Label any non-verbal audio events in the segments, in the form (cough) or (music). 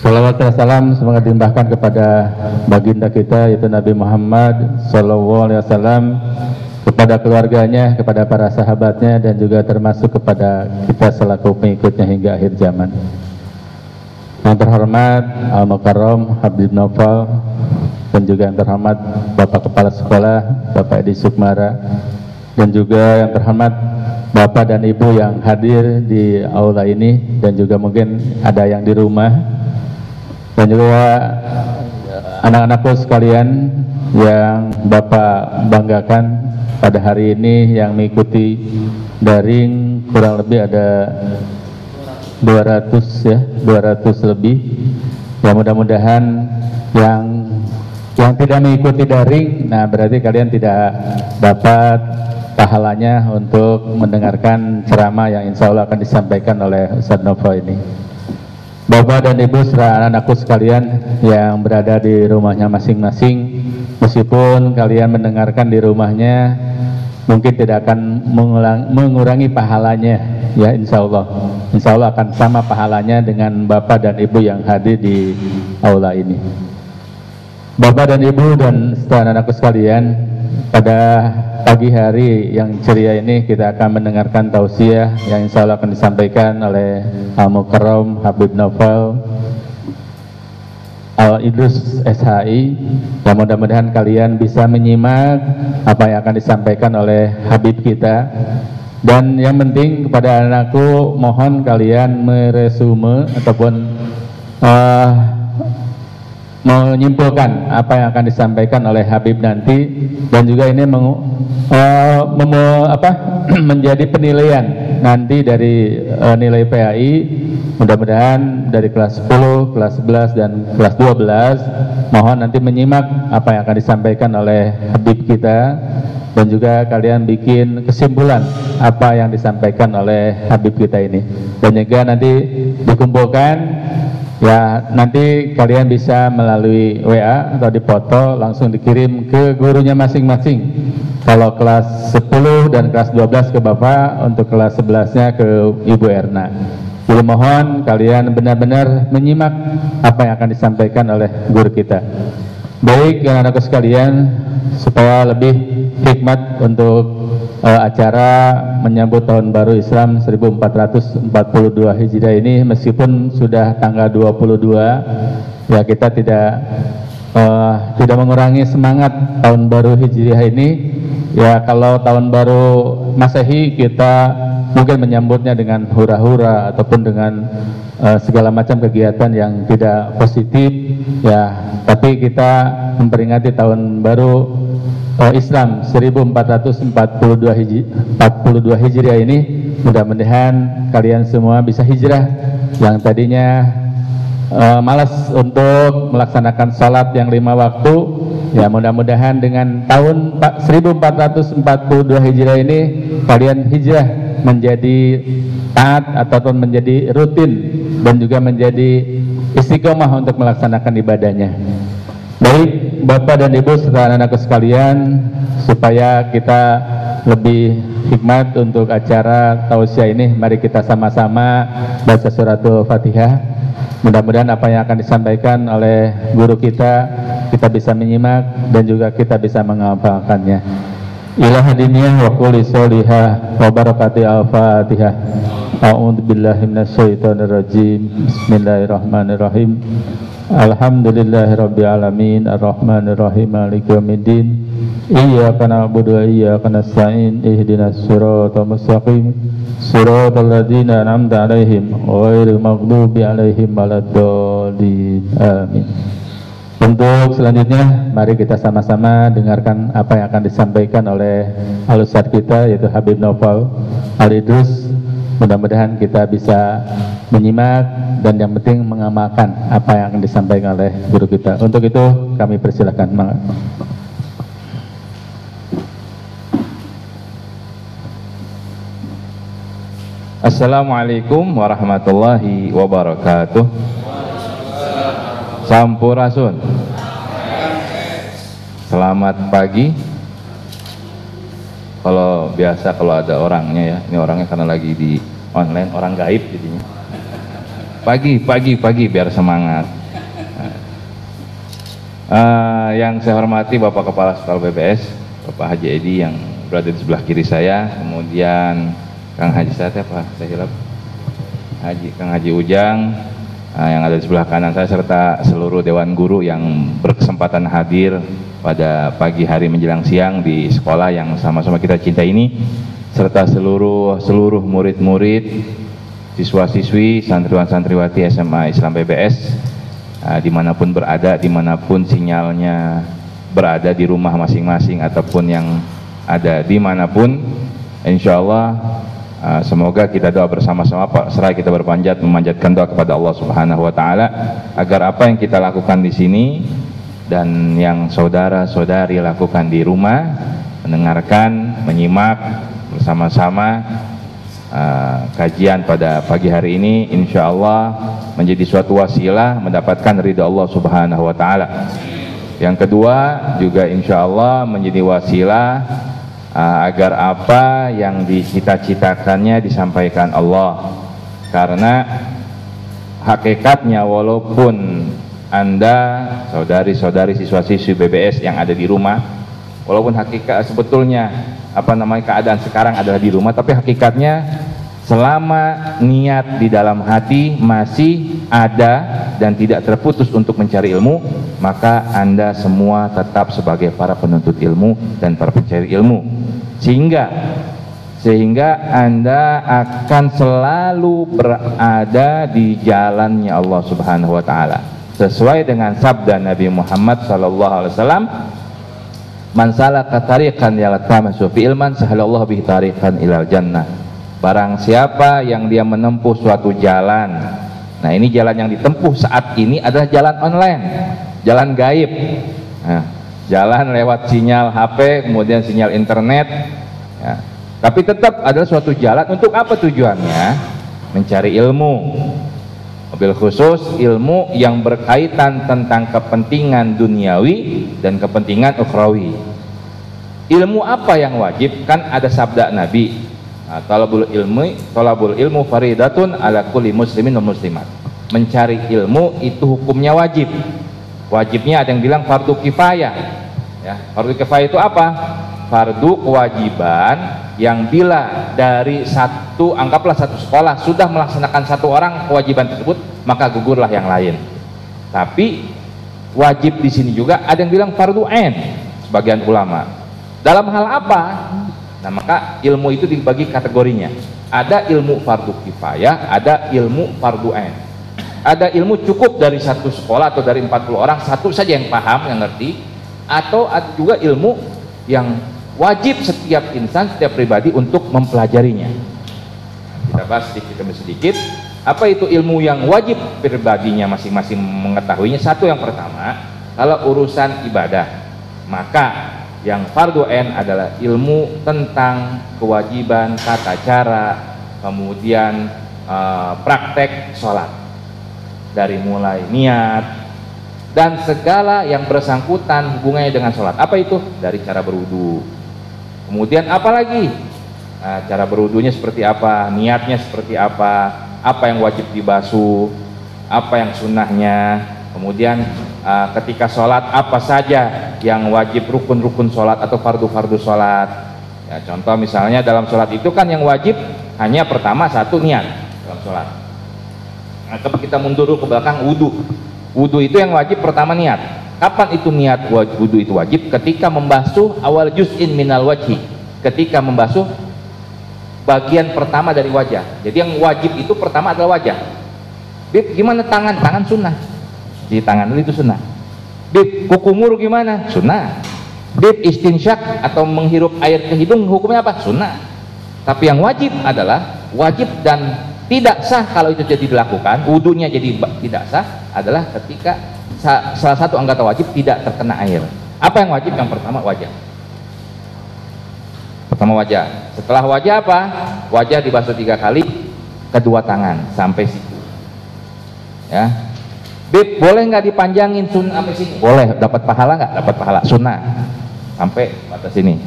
Salawat dan salam semoga dilimpahkan kepada baginda kita yaitu Nabi Muhammad Sallallahu Alaihi Wasallam kepada keluarganya, kepada para sahabatnya dan juga termasuk kepada kita selaku pengikutnya hingga akhir zaman. Yang terhormat Al Mukarram Habib Novel dan juga yang terhormat Bapak Kepala Sekolah Bapak Edi Sukmara dan juga yang terhormat Bapak dan Ibu yang hadir di aula ini dan juga mungkin ada yang di rumah. Dan juga anak-anakku sekalian yang Bapak banggakan pada hari ini yang mengikuti daring kurang lebih ada 200 ya 200 lebih. Ya mudah-mudahan yang yang tidak mengikuti daring nah berarti kalian tidak dapat pahalanya untuk mendengarkan ceramah yang insya Allah akan disampaikan oleh Ustadz Novo ini. Bapak dan Ibu serta anak-anakku sekalian yang berada di rumahnya masing-masing meskipun kalian mendengarkan di rumahnya mungkin tidak akan mengulang, mengurangi pahalanya ya insya Allah. Insya Allah akan sama pahalanya dengan bapak dan ibu yang hadir di aula ini bapak dan ibu dan setelah anakku sekalian pada pagi hari yang ceria ini kita akan mendengarkan tausiah yang insya Allah akan disampaikan oleh Al Mukarram Habib Novel Al Idrus SHI yang mudah-mudahan kalian bisa menyimak apa yang akan disampaikan oleh Habib kita. Dan yang penting kepada anakku mohon kalian meresume ataupun uh, menyimpulkan apa yang akan disampaikan oleh Habib nanti dan juga ini meng, uh, mem, apa, (clears throat) menjadi penilaian nanti dari uh, nilai PAI Mudah-mudahan dari kelas 10, kelas 11 dan kelas 12 mohon nanti menyimak apa yang akan disampaikan oleh Habib kita dan juga kalian bikin kesimpulan apa yang disampaikan oleh Habib kita ini. Dan juga nanti dikumpulkan ya nanti kalian bisa melalui WA atau dipoto langsung dikirim ke gurunya masing-masing. Kalau kelas 10 dan kelas 12 ke Bapak, untuk kelas 11-nya ke Ibu Erna. Jadi mohon kalian benar-benar menyimak apa yang akan disampaikan oleh guru kita. Baik, anak-anakku sekalian, supaya lebih hikmat untuk uh, acara menyambut tahun baru Islam 1442 Hijriah ini meskipun sudah tanggal 22 ya kita tidak uh, tidak mengurangi semangat tahun baru Hijriah ini. Ya kalau tahun baru Masehi kita mungkin menyambutnya dengan hura-hura ataupun dengan uh, segala macam kegiatan yang tidak positif ya. Tapi kita memperingati tahun baru uh, Islam 1442 Hijri, 42 Hijriah ini. Mudah-mudahan kalian semua bisa hijrah. Yang tadinya uh, malas untuk melaksanakan salat yang lima waktu ya mudah-mudahan dengan tahun 1442 Hijriah ini kalian hijrah menjadi taat ataupun menjadi rutin dan juga menjadi istiqomah untuk melaksanakan ibadahnya. Baik Bapak dan Ibu serta anak-anakku sekalian supaya kita lebih hikmat untuk acara tausiah ini mari kita sama-sama baca suratul Fatihah. Mudah-mudahan apa yang akan disampaikan oleh guru kita kita bisa menyimak dan juga kita bisa menghafalkannya ila hadiniyah wa kulli solihah wa barakati al-fatihah A'udhu billahi minasyaitonir rajim Bismillahirrahmanirrahim. Alhamdulillahi rabbil alamin. Ar-Rahmanir Rahim Maliki yaumiddin. Iyyaka na'budu wa iyyaka nasta'in. Ihdinas siratal mustaqim. Siratal ladzina an'amta 'alaihim ghairil maghdubi 'alaihim waladdallin. Amin. Untuk selanjutnya, mari kita sama-sama dengarkan apa yang akan disampaikan oleh alusat kita, yaitu Habib Novel Al Idrus. Mudah-mudahan kita bisa menyimak dan yang penting mengamalkan apa yang disampaikan oleh guru kita. Untuk itu, kami persilahkan. Assalamualaikum warahmatullahi wabarakatuh. Sampurasun. Selamat pagi. Kalau biasa kalau ada orangnya ya, ini orangnya karena lagi di online, orang gaib jadinya. Pagi, pagi, pagi biar semangat. Uh, yang saya hormati Bapak Kepala Sekolah BPS, Bapak Haji Edi yang berada di sebelah kiri saya, kemudian Kang Haji saya apa? Saya hilap. Haji Kang Haji Ujang uh, yang ada di sebelah kanan saya serta seluruh dewan guru yang berkesempatan hadir pada pagi hari menjelang siang di sekolah yang sama-sama kita cinta ini serta seluruh seluruh murid-murid siswa-siswi santriwan-santriwati SMA Islam BBS uh, di mana pun berada, di mana pun sinyalnya berada di rumah masing-masing ataupun yang ada di mana pun, insya Allah uh, semoga kita doa bersama-sama Pak. Serai kita berpanjat memanjatkan doa kepada Allah Subhanahu Wa Taala agar apa yang kita lakukan di sini dan yang saudara-saudari lakukan di rumah mendengarkan, menyimak bersama-sama uh, kajian pada pagi hari ini insya Allah menjadi suatu wasilah mendapatkan ridha Allah subhanahu wa ta'ala. Yang kedua juga insya Allah menjadi wasilah uh, agar apa yang dicita-citakannya disampaikan Allah. Karena hakikatnya walaupun anda saudari-saudari siswa-siswi BBS yang ada di rumah walaupun hakikat sebetulnya apa namanya keadaan sekarang adalah di rumah tapi hakikatnya selama niat di dalam hati masih ada dan tidak terputus untuk mencari ilmu maka anda semua tetap sebagai para penuntut ilmu dan para pencari ilmu. Sehingga sehingga anda akan selalu berada di jalannya Allah subhanahu wa ta'ala. Sesuai dengan sabda Nabi Muhammad sallallahu alaihi wasallam Man salaka tariqan yaltamisu fi ilman sahalallahu bihi tariqan ilal jannah. Barang siapa yang dia menempuh suatu jalan. Nah, ini jalan yang ditempuh saat ini adalah jalan online, jalan gaib. Nah, jalan lewat sinyal HP, kemudian sinyal internet. Ya. Tapi tetap adalah suatu jalan untuk apa tujuannya? Mencari ilmu, mobil khusus ilmu yang berkaitan tentang kepentingan duniawi dan kepentingan ukhrawi. Ilmu apa yang wajib? Kan ada sabda nabi nah, talabul ilmu talabul ilmu faridatun ala kulli muslimin dan muslimat. Mencari ilmu itu hukumnya wajib. Wajibnya ada yang bilang fardu kifayah. Ya fardu kifayah itu apa? Fardu kewajiban yang bila dari satu anggaplah satu sekolah sudah melaksanakan satu orang kewajiban tersebut maka gugurlah yang lain. Tapi wajib di sini juga ada yang bilang fardu ain sebagian ulama. Dalam hal apa? Nah maka ilmu itu dibagi kategorinya. Ada ilmu fardu kifayah ada ilmu fardu ain. Ada ilmu cukup dari satu sekolah atau dari 40 orang satu saja yang paham yang ngerti. Atau ada juga ilmu yang wajib setiap insan, setiap pribadi untuk mempelajarinya. Kita bahas sedikit demi sedikit. Apa itu ilmu yang wajib pribadinya masing-masing mengetahuinya? Satu yang pertama, kalau urusan ibadah, maka yang fardu ain adalah ilmu tentang kewajiban tata cara, kemudian uh, praktek sholat. Dari mulai niat, dan segala yang bersangkutan hubungannya dengan sholat. Apa itu? Dari cara berwudu, Kemudian apa lagi? Nah, cara berudunya seperti apa? Niatnya seperti apa? Apa yang wajib dibasuh? Apa yang sunnahnya? Kemudian uh, ketika sholat apa saja yang wajib rukun-rukun sholat atau fardu-fardu sholat? Ya, contoh misalnya dalam sholat itu kan yang wajib hanya pertama satu niat dalam sholat. Nah, kita mundur ke belakang wudhu. Wudhu itu yang wajib pertama niat Kapan itu niat wudhu itu wajib? Ketika membasuh awal juz'in minal wajhi. Ketika membasuh bagian pertama dari wajah. Jadi yang wajib itu pertama adalah wajah. Bib, gimana tangan? Tangan sunnah. Di tangan itu sunnah. Bib, kukumur gimana? Sunnah. Bib, istinsyak atau menghirup air ke hidung hukumnya apa? Sunnah. Tapi yang wajib adalah wajib dan tidak sah kalau itu jadi dilakukan, wudhunya jadi tidak sah adalah ketika salah satu anggota wajib tidak terkena air. Apa yang wajib? Yang pertama wajah. Pertama wajah. Setelah wajah apa? Wajah dibasuh tiga kali, kedua tangan sampai situ. Ya. Bib, boleh nggak dipanjangin sun sampai sini? Boleh. Dapat pahala nggak? Dapat pahala sunnah sampai batas sini.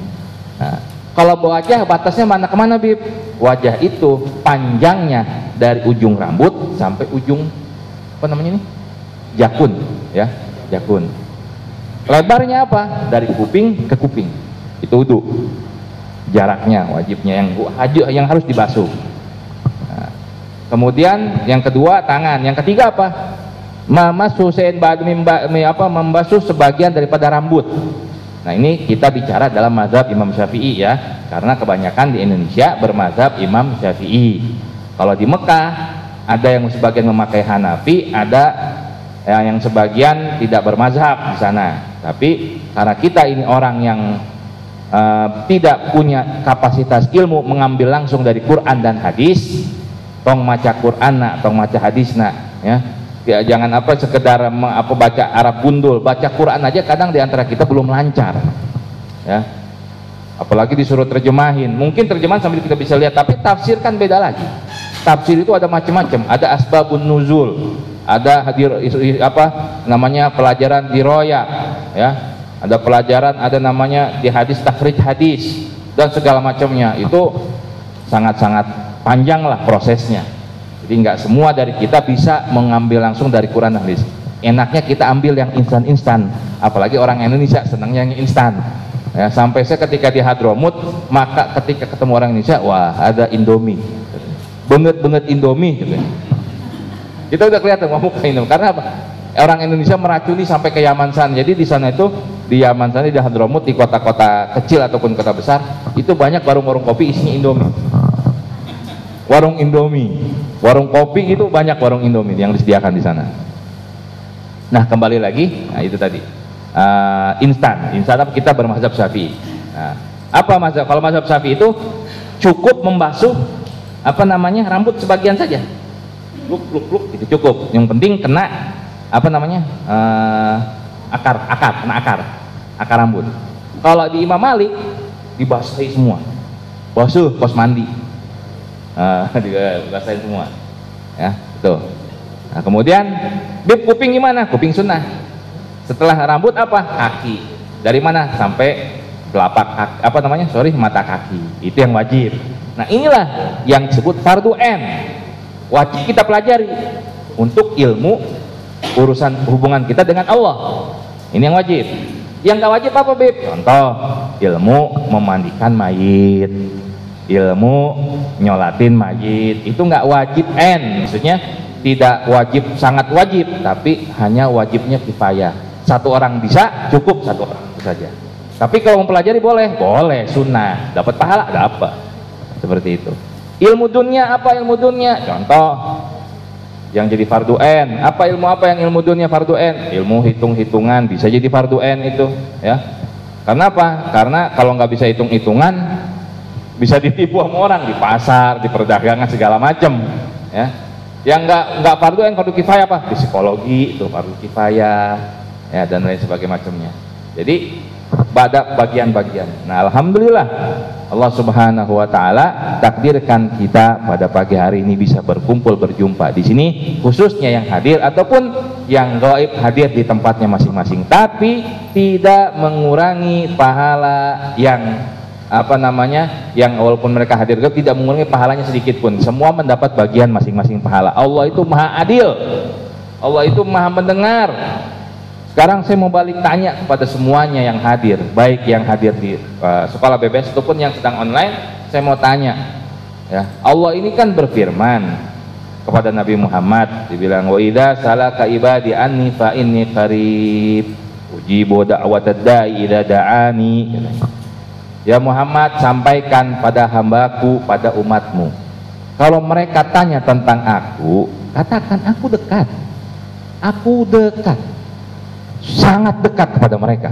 Nah, Kalau wajah batasnya mana ke mana Bib? Wajah itu panjangnya dari ujung rambut sampai ujung apa namanya ini? Jakun, ya, jakun. Lebarnya apa? Dari kuping ke kuping. Itu udu. Jaraknya wajibnya yang yang harus dibasuh. Nah, kemudian yang kedua tangan, yang ketiga apa? Mamasuh sein apa membasuh sebagian daripada rambut. Nah ini kita bicara dalam mazhab Imam Syafi'i ya, karena kebanyakan di Indonesia bermazhab Imam Syafi'i. Kalau di Mekah ada yang sebagian memakai Hanafi, ada yang sebagian tidak bermazhab di sana. Tapi karena kita ini orang yang uh, tidak punya kapasitas ilmu mengambil langsung dari Quran dan hadis, tong maca Quran nak, tong maca hadis nak, ya. Ya jangan apa sekedar apa baca Arab gundul. Baca Quran aja kadang di antara kita belum lancar ya. Apalagi disuruh terjemahin. Mungkin terjemahan sambil kita bisa lihat tapi tafsir kan beda lagi. Tafsir itu ada macam-macam. Ada asbabun nuzul. Ada hadir apa namanya pelajaran di roya ya ada pelajaran ada namanya di hadis takhrij hadis dan segala macamnya itu sangat-sangat panjang lah prosesnya jadi nggak semua dari kita bisa mengambil langsung dari Quran hadis. Enaknya kita ambil yang instan-instan. Apalagi orang Indonesia senangnya yang instan. Ya, sampai saya ketika di Hadromut, maka ketika ketemu orang Indonesia, wah ada Indomie. Banget-banget Indomie. Gitu. Kita udah kelihatan mau ke Indomie. Karena apa? Orang Indonesia meracuni sampai ke Yaman sana. Jadi di sana itu di Yaman sana di Hadromut di kota-kota kecil ataupun kota besar itu banyak warung-warung kopi isinya Indomie warung Indomie, warung kopi itu banyak warung Indomie yang disediakan di sana. Nah kembali lagi, nah itu tadi uh, instan, instan kita bermazhab Syafi'i. Nah, apa mazhab? Kalau mazhab Syafi'i itu cukup membasuh apa namanya rambut sebagian saja, luk luk luk itu cukup. Yang penting kena apa namanya uh, akar akar kena akar. Akar rambut. Kalau di Imam Malik dibasahi semua, basuh pos mandi. (laughs) Uh, dirasain semua. Ya itu nah, kemudian bib kuping gimana? Kuping sunnah. Setelah rambut apa? Kaki. Dari mana? Sampai telapak kaki, apa namanya? Sorry mata kaki. Itu yang wajib. Nah inilah yang disebut fardu n. Wajib kita pelajari untuk ilmu urusan hubungan kita dengan Allah. Ini yang wajib. Yang gak wajib apa bib? Contoh ilmu memandikan mayit. Ilmu nyolatin majid itu nggak wajib n. Maksudnya tidak wajib sangat wajib tapi hanya wajibnya kifayah. Satu orang bisa cukup satu orang saja. Tapi kalau mempelajari boleh? Boleh sunnah. Dapat pahala? Dapat. Seperti itu. Ilmu dunia apa? Ilmu dunia. Contoh yang jadi fardu n apa ilmu apa yang ilmu dunia fardu n ilmu hitung-hitungan bisa jadi fardu n itu ya karena apa karena kalau nggak bisa hitung-hitungan bisa ditipu sama orang di pasar, di perdagangan segala macam, ya. Yang enggak enggak fardu yang fardu kifayah apa? Di psikologi itu fardu kifayah, ya dan lain sebagainya macamnya. Jadi pada bagian-bagian. Nah, alhamdulillah Allah Subhanahu wa taala takdirkan kita pada pagi hari ini bisa berkumpul berjumpa di sini khususnya yang hadir ataupun yang gaib hadir di tempatnya masing-masing. Tapi tidak mengurangi pahala yang apa namanya yang walaupun mereka hadir tidak mengurangi pahalanya sedikit pun. Semua mendapat bagian masing-masing pahala. Allah itu maha adil. Allah itu maha mendengar sekarang saya mau balik tanya kepada semuanya yang hadir baik yang hadir di uh, sekolah BBS ataupun yang sedang online saya mau tanya ya Allah ini kan berfirman kepada Nabi Muhammad dibilang wa idza salaka ibadi anni fa inni qarib ujibu da'watad da'i idza da'ani Ya Muhammad sampaikan pada hambaku, pada umatmu. Kalau mereka tanya tentang aku, katakan aku dekat. Aku dekat. Sangat dekat kepada mereka.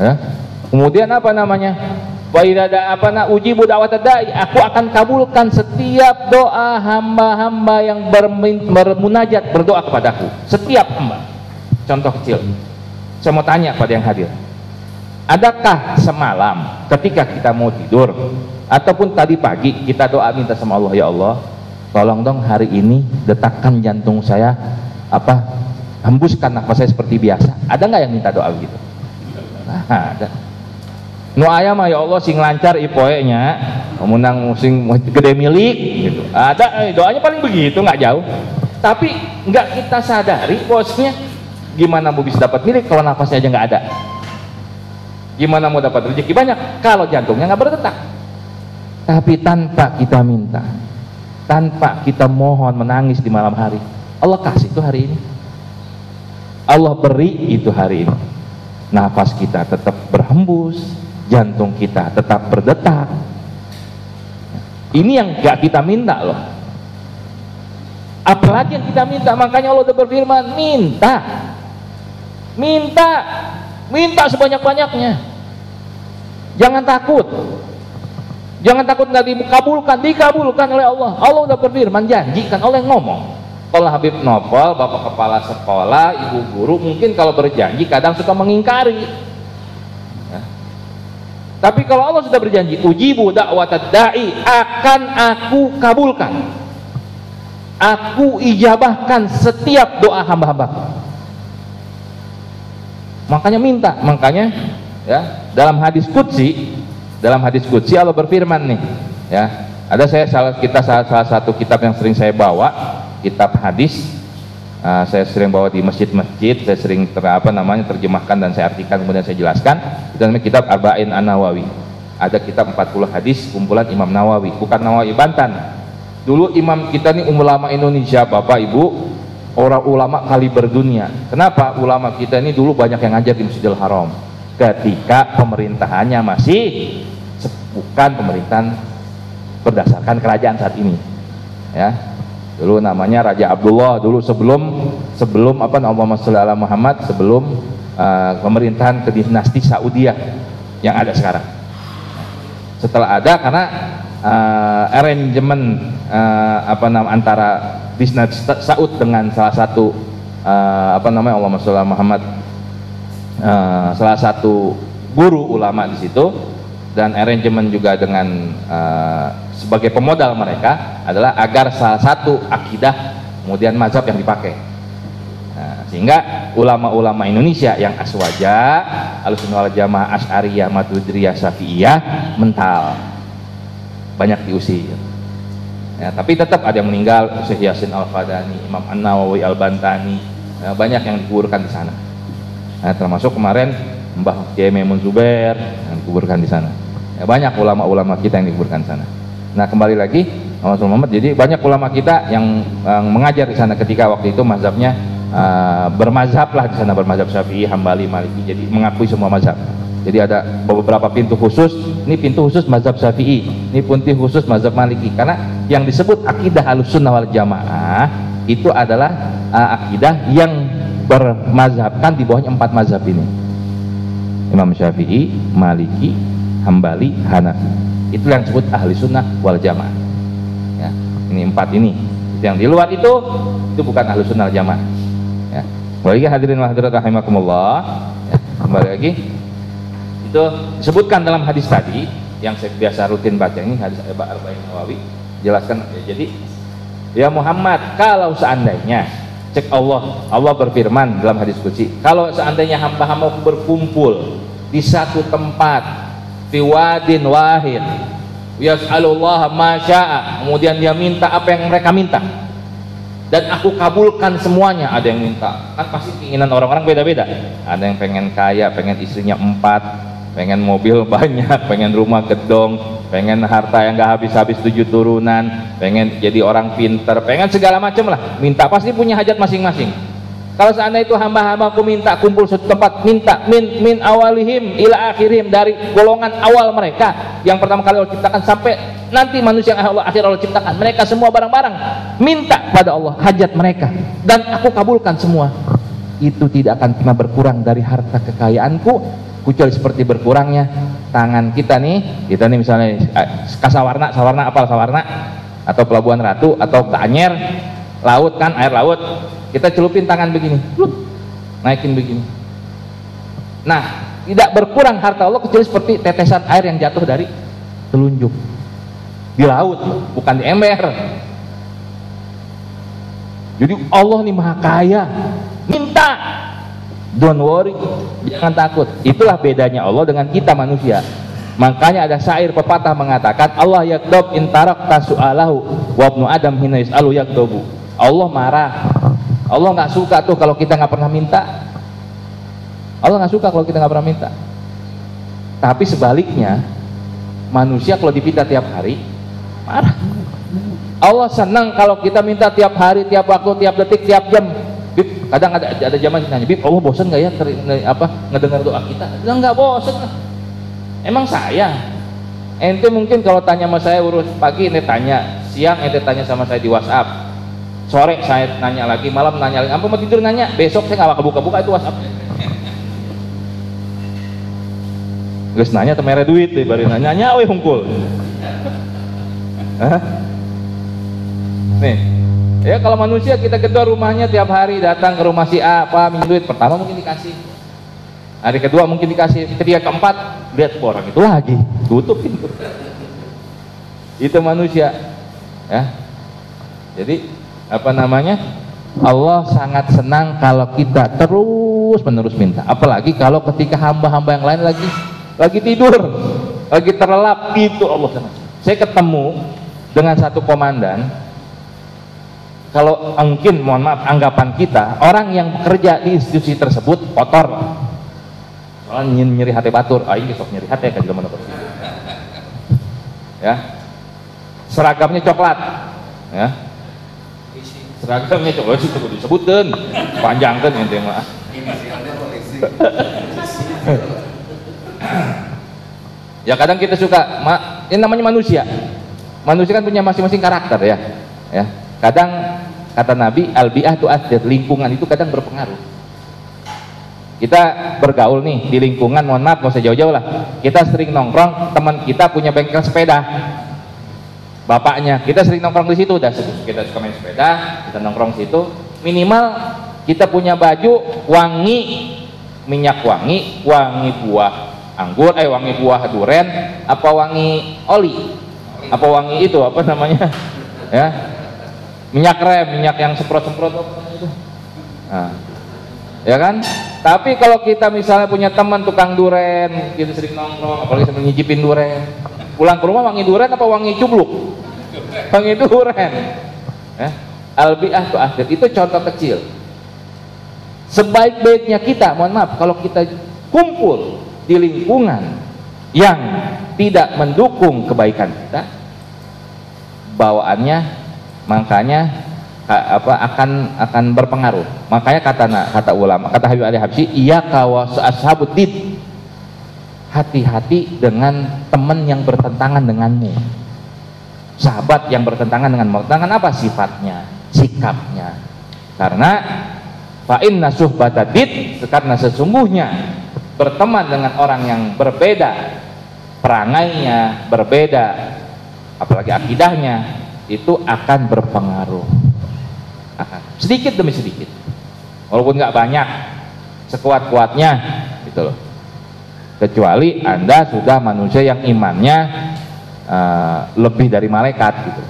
Ya. Kemudian apa namanya? Wa ada apa nak uji budawat dai, aku akan kabulkan setiap doa hamba-hamba yang bermunajat berdoa kepadaku. Setiap hamba. Contoh kecil. Saya mau tanya pada yang hadir Adakah semalam ketika kita mau tidur ataupun tadi pagi kita doa minta sama Allah ya Allah, tolong dong hari ini detakkan jantung saya apa hembuskan nafas saya seperti biasa. Ada nggak yang minta doa begitu? Nah, ada. nu ayah mah ya Allah sing lancar ipoenya. Menang sing gede milik gitu. Ada eh, doanya paling begitu nggak jauh. Tapi nggak kita sadari bosnya. Gimana mau bisa dapat milik kalau nafasnya aja nggak ada? Gimana mau dapat rezeki? Banyak. Kalau jantungnya nggak berdetak. Tapi tanpa kita minta tanpa kita mohon menangis di malam hari Allah kasih itu hari ini Allah beri itu hari ini. Nafas kita tetap berhembus jantung kita tetap berdetak. Ini yang gak kita minta loh. Apalagi yang kita minta makanya Allah udah berfirman minta. Minta. Minta sebanyak-banyaknya. Jangan takut. Jangan takut nggak dikabulkan dikabulkan oleh Allah. Allah udah berfirman janjikan oleh ngomong kalau Habib Novel, bapak kepala sekolah, ibu guru mungkin kalau berjanji kadang suka mengingkari. Ya. tapi kalau Allah sudah berjanji ujibu dakwat da'i akan aku kabulkan. Aku ijabahkan setiap doa hamba-hamba. Makanya minta makanya ya dalam hadis kutsi dalam hadis kutsi Allah berfirman nih ya. Ada saya salah kita salah, salah satu kitab yang sering saya bawa kitab hadis uh, saya sering bawa di masjid-masjid saya sering ter, apa namanya terjemahkan dan saya artikan kemudian saya jelaskan itu namanya kitab Arba'in An-Nawawi ada kitab 40 hadis kumpulan Imam Nawawi bukan Nawawi Bantan dulu imam kita nih ulama Indonesia Bapak Ibu orang ulama kali berdunia. Kenapa? Ulama kita ini dulu banyak yang ngajar di Masjidil Haram. Ketika pemerintahannya masih bukan pemerintahan berdasarkan kerajaan saat ini. Ya. Dulu namanya Raja Abdullah dulu sebelum sebelum apa Muhammad sallallahu Muhammad sebelum uh, pemerintahan ke dinasti Saudi yang ada sekarang. Setelah ada karena uh, arrangement uh, apa nama antara Bisnat Saud dengan salah satu uh, apa namanya Allah Muhammad uh, salah satu guru ulama di situ dan arrangement juga dengan sebagai pemodal mereka adalah agar salah satu akidah kemudian mazhab yang dipakai. Nah, sehingga ulama-ulama Indonesia yang aswaja alusunwal jamaah as'ariyah matudriyah syafi'iyah mental. Banyak diusir. Ya, tapi tetap ada yang meninggal Syekh Yasin Al-Fadani Imam An-Nawawi Al-Bantani ya, banyak yang dikuburkan di sana. Nah, termasuk kemarin Mbah Kiai Maimun Zubair yang dikuburkan di sana. Ya, banyak ulama-ulama kita yang dikuburkan di sana nah kembali lagi Muhammad jadi banyak ulama kita yang, yang mengajar di sana ketika waktu itu mazhabnya uh, bermazhab lah di sana bermazhab Syafi'i, Hambali, Maliki jadi mengakui semua mazhab. Jadi ada beberapa pintu khusus ini pintu khusus mazhab syafi'i ini pintu khusus mazhab maliki karena yang disebut akidah sunnah wal jamaah itu adalah uh, akidah yang bermazhabkan di bawahnya empat mazhab ini. Imam Syafi'i, Maliki, Hambali, Hanafi itu yang disebut ahli sunnah wal jamaah. Ya, ini empat ini. Yang di luar itu itu bukan ahli sunnah wal jamaah. Ya. lagi hadirin hadirat rahimakumullah. Ya, kembali lagi. Itu disebutkan dalam hadis tadi yang saya biasa rutin baca ini hadis Arba'in Nawawi jelaskan. Ya, jadi ya Muhammad kalau seandainya cek Allah Allah berfirman dalam hadis kunci kalau seandainya hamba-hamba berkumpul di satu tempat fi wadin wahid yas'alullah masya'a kemudian dia minta apa yang mereka minta. Dan aku kabulkan semuanya. Ada yang minta. Kan pasti keinginan orang-orang beda-beda. Ada yang pengen kaya pengen istrinya empat pengen mobil (laughs) banyak, pengen rumah gedong, pengen harta yang gak habis-habis tujuh turunan, pengen jadi orang pinter, pengen segala macam lah. Minta pasti punya hajat masing-masing. Kalau seandainya itu hamba-hambaku minta kumpul satu tempat, minta min min awalihim ila akhirim dari golongan awal mereka. Yang pertama kali Allah ciptakan sampai nanti manusia yang Allah akhir Allah ciptakan. Mereka semua barang-barang. Minta pada Allah hajat mereka. Dan aku kabulkan semua. Itu tidak akan pernah berkurang dari harta kekayaanku. Kecuali seperti berkurangnya tangan kita nih. Kita nih misalnya eh, kasawarna sawarna apal sawarna? Atau pelabuhan ratu? Atau ke laut kan? Air laut kita celupin tangan begini. Naikin begini. Nah tidak berkurang harta Allah kecuali seperti tetesan air yang jatuh dari telunjuk. Di laut bukan di ember. Jadi Allah nih maha kaya. Minta. Don't worry, jangan takut. Itulah bedanya Allah dengan kita manusia. makanya ada syair pepatah mengatakan Allah yakdob intarok tasu'alahu wa ibnu adam hina yus'alu yakdobu Allah marah Allah nggak suka tuh kalau kita nggak pernah minta Allah nggak suka kalau kita nggak pernah minta tapi sebaliknya manusia kalau dipinta tiap hari marah Allah senang kalau kita minta tiap hari, tiap waktu, tiap detik, tiap jam. Bib, kadang ada ada zaman nanya, Bib, Allah bosan nggak ya ter, apa ngedengar doa kita? Bilang nggak bosan. Emang saya, ente mungkin kalau tanya sama saya urus pagi, ente tanya, siang ente tanya sama saya di WhatsApp, sore saya nanya lagi, malam nanya lagi, apa mau tidur nanya, besok saya nggak bakal buka-buka itu WhatsApp. Terus nanya temere duit, baru nanya, nanya, weh hungkul. Nih, ya kalau manusia kita gedor rumahnya tiap hari datang ke rumah si A, apa minjem duit pertama mungkin dikasih. Hari kedua mungkin dikasih, ketiga keempat lihat orang itu lagi, tutup pintu. Itu manusia, ya. Jadi apa namanya? Allah sangat senang kalau kita terus menerus minta. Apalagi kalau ketika hamba-hamba yang lain lagi lagi tidur, lagi terlelap, itu Allah senang. Saya ketemu dengan satu komandan. Kalau mungkin mohon maaf anggapan kita orang yang bekerja di institusi tersebut kotor. Soalnya nyeri hati batur. Ah ini sok nyeri hati kan mana ya. Seragamnya coklat. Ya seragamnya coklat itu disebutkan panjangkan yang tema. Ya kadang kita suka ini namanya manusia. Manusia kan punya masing-masing karakter ya. Ya kadang kata Nabi albiah itu asjad lingkungan itu kadang berpengaruh. Kita bergaul nih di lingkungan mohon maaf nggak usah jauh-jauh lah. Kita sering nongkrong teman kita punya bengkel sepeda bapaknya. Kita sering nongkrong di situ udah kita suka main sepeda kita nongkrong situ. Minimal kita punya baju wangi minyak wangi wangi buah anggur eh wangi buah duren apa wangi oli? Apa wangi itu apa namanya? (laughs) Ya. Minyak rem, minyak yang semprot-semprot nah, ya kan? Tapi kalau kita misalnya punya teman tukang duren kita sering nongkrong apalagi sering nyicipin duren pulang ke rumah wangi duren apa wangi cubluk wangi duren ya albiah tuh akhir. Itu contoh kecil. Sebaik-baiknya kita mohon maaf kalau kita kumpul di lingkungan yang tidak mendukung kebaikan kita bawaannya makanya apa akan akan berpengaruh. Makanya kata kata ulama kata Habib Ali Habsyi iya kawas ashabutid hati-hati dengan teman yang bertentangan denganmu. Sahabat yang bertentangan dengan bertentangan apa sifatnya? Sikapnya. Karena fa inna suhbatadid karena sesungguhnya berteman dengan orang yang berbeda perangainya berbeda apalagi akidahnya itu akan berpengaruh. Akan sedikit demi sedikit. Walaupun nggak banyak sekuat-kuatnya gitu loh kecuali anda sudah manusia yang imannya uh, lebih dari malaikat gitu.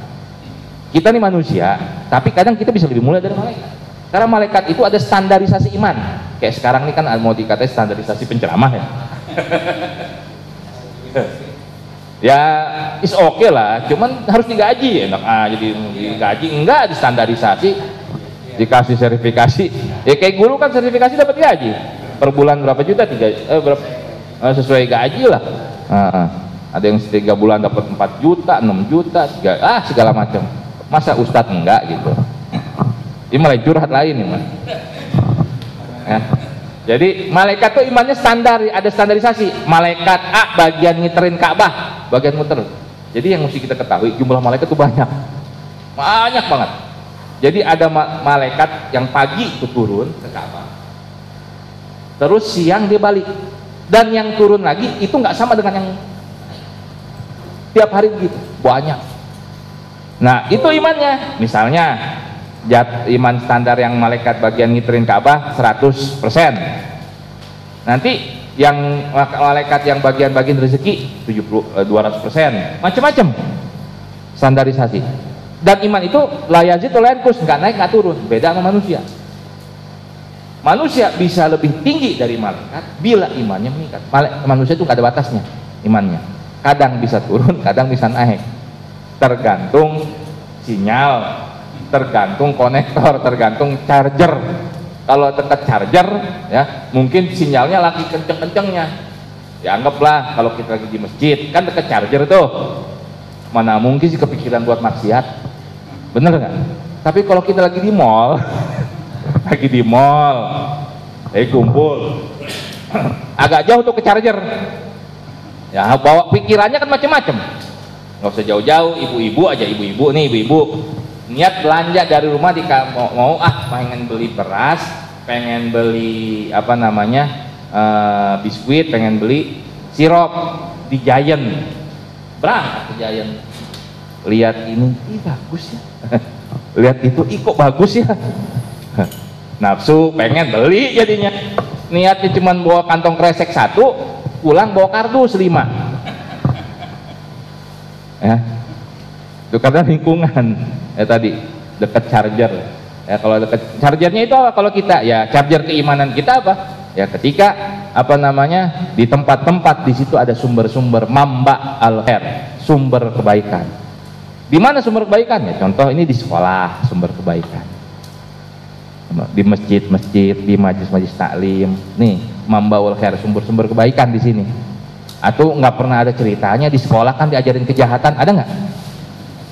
Kita ini manusia tapi kadang kita bisa lebih mulia dari malaikat. Karena malaikat itu ada standarisasi iman. Kayak sekarang ini kan mau dikatakan standarisasi penceramah ya. (laughs) Ya is oke okay lah. Cuman harus digaji enak aja di, digaji. Enggak distandarisasi. Dikasih sertifikasi. Ya kayak guru kan sertifikasi dapat gaji. Per bulan berapa juta? Tiga eh, berapa eh, sesuai gaji lah nah, ada yang tiga bulan dapat 4 juta 6 juta tiga, ah segala macam masa ustadz enggak gitu ini malah curhat lain nih mas ya jadi malaikat tuh imannya standar, ada standarisasi. Malaikat A bagian ngiterin Ka'bah, bagian muter. Jadi yang mesti kita ketahui jumlah malaikat tuh banyak. Banyak banget. Jadi ada ma malaikat yang pagi itu turun ke Ka'bah. Terus siang dia balik. Dan yang turun lagi itu nggak sama dengan yang tiap hari begitu. Banyak. Nah, itu imannya. Misalnya jat iman standar yang malaikat bagian ngiterin Ka'bah 100% nanti yang malaikat yang bagian-bagian rezeki 70 200% macam-macam standarisasi. Dan iman itu layazid lenkus nggak naik nggak turun. Beda sama manusia manusia bisa lebih tinggi dari malaikat bila imannya meningkat. Manusia itu nggak ada batasnya imannya. Kadang bisa turun (laughs) kadang bisa naik. Tergantung sinyal tergantung konektor tergantung charger. Kalau dekat charger ya mungkin sinyalnya lagi kenceng-kencengnya. Ya anggaplah kalau kita lagi di masjid kan dekat charger tuh. Mana mungkin sih kepikiran buat maksiat? Bener nggak? Tapi kalau kita lagi di mall (laughs) lagi di mall. Eh kumpul. Agak jauh tuh ke charger. Ya bawa pikirannya kan macam-macam nggak usah jauh-jauh ibu-ibu aja ibu-ibu nih ibu-ibu. Niat belanja dari rumah di mau, mau ah pengen beli beras pengen beli apa namanya uh, biskuit pengen beli sirup di Giant. Berangkat ke Giant. Lihat ini ih bagus ya. (laughs) Lihat itu ih kok bagus ya (laughs) nafsu pengen beli jadinya. Niatnya cuma bawa kantong kresek satu pulang bawa kardus lima. (laughs) Ya. Itu karena lingkungan. Ya tadi dekat charger. Ya kalau dekat chargernya itu apa kalau kita? Ya charger keimanan kita apa? Ya ketika apa namanya di tempat-tempat di situ ada sumber-sumber mamba al khair sumber kebaikan. Di mana sumber kebaikan? Ya contoh ini di sekolah sumber kebaikan di masjid-masjid di majlis-majlis taklim. Nih mamba al khair sumber-sumber kebaikan di sini. Atau nggak pernah ada ceritanya di sekolah kan diajarin kejahatan. Ada nggak?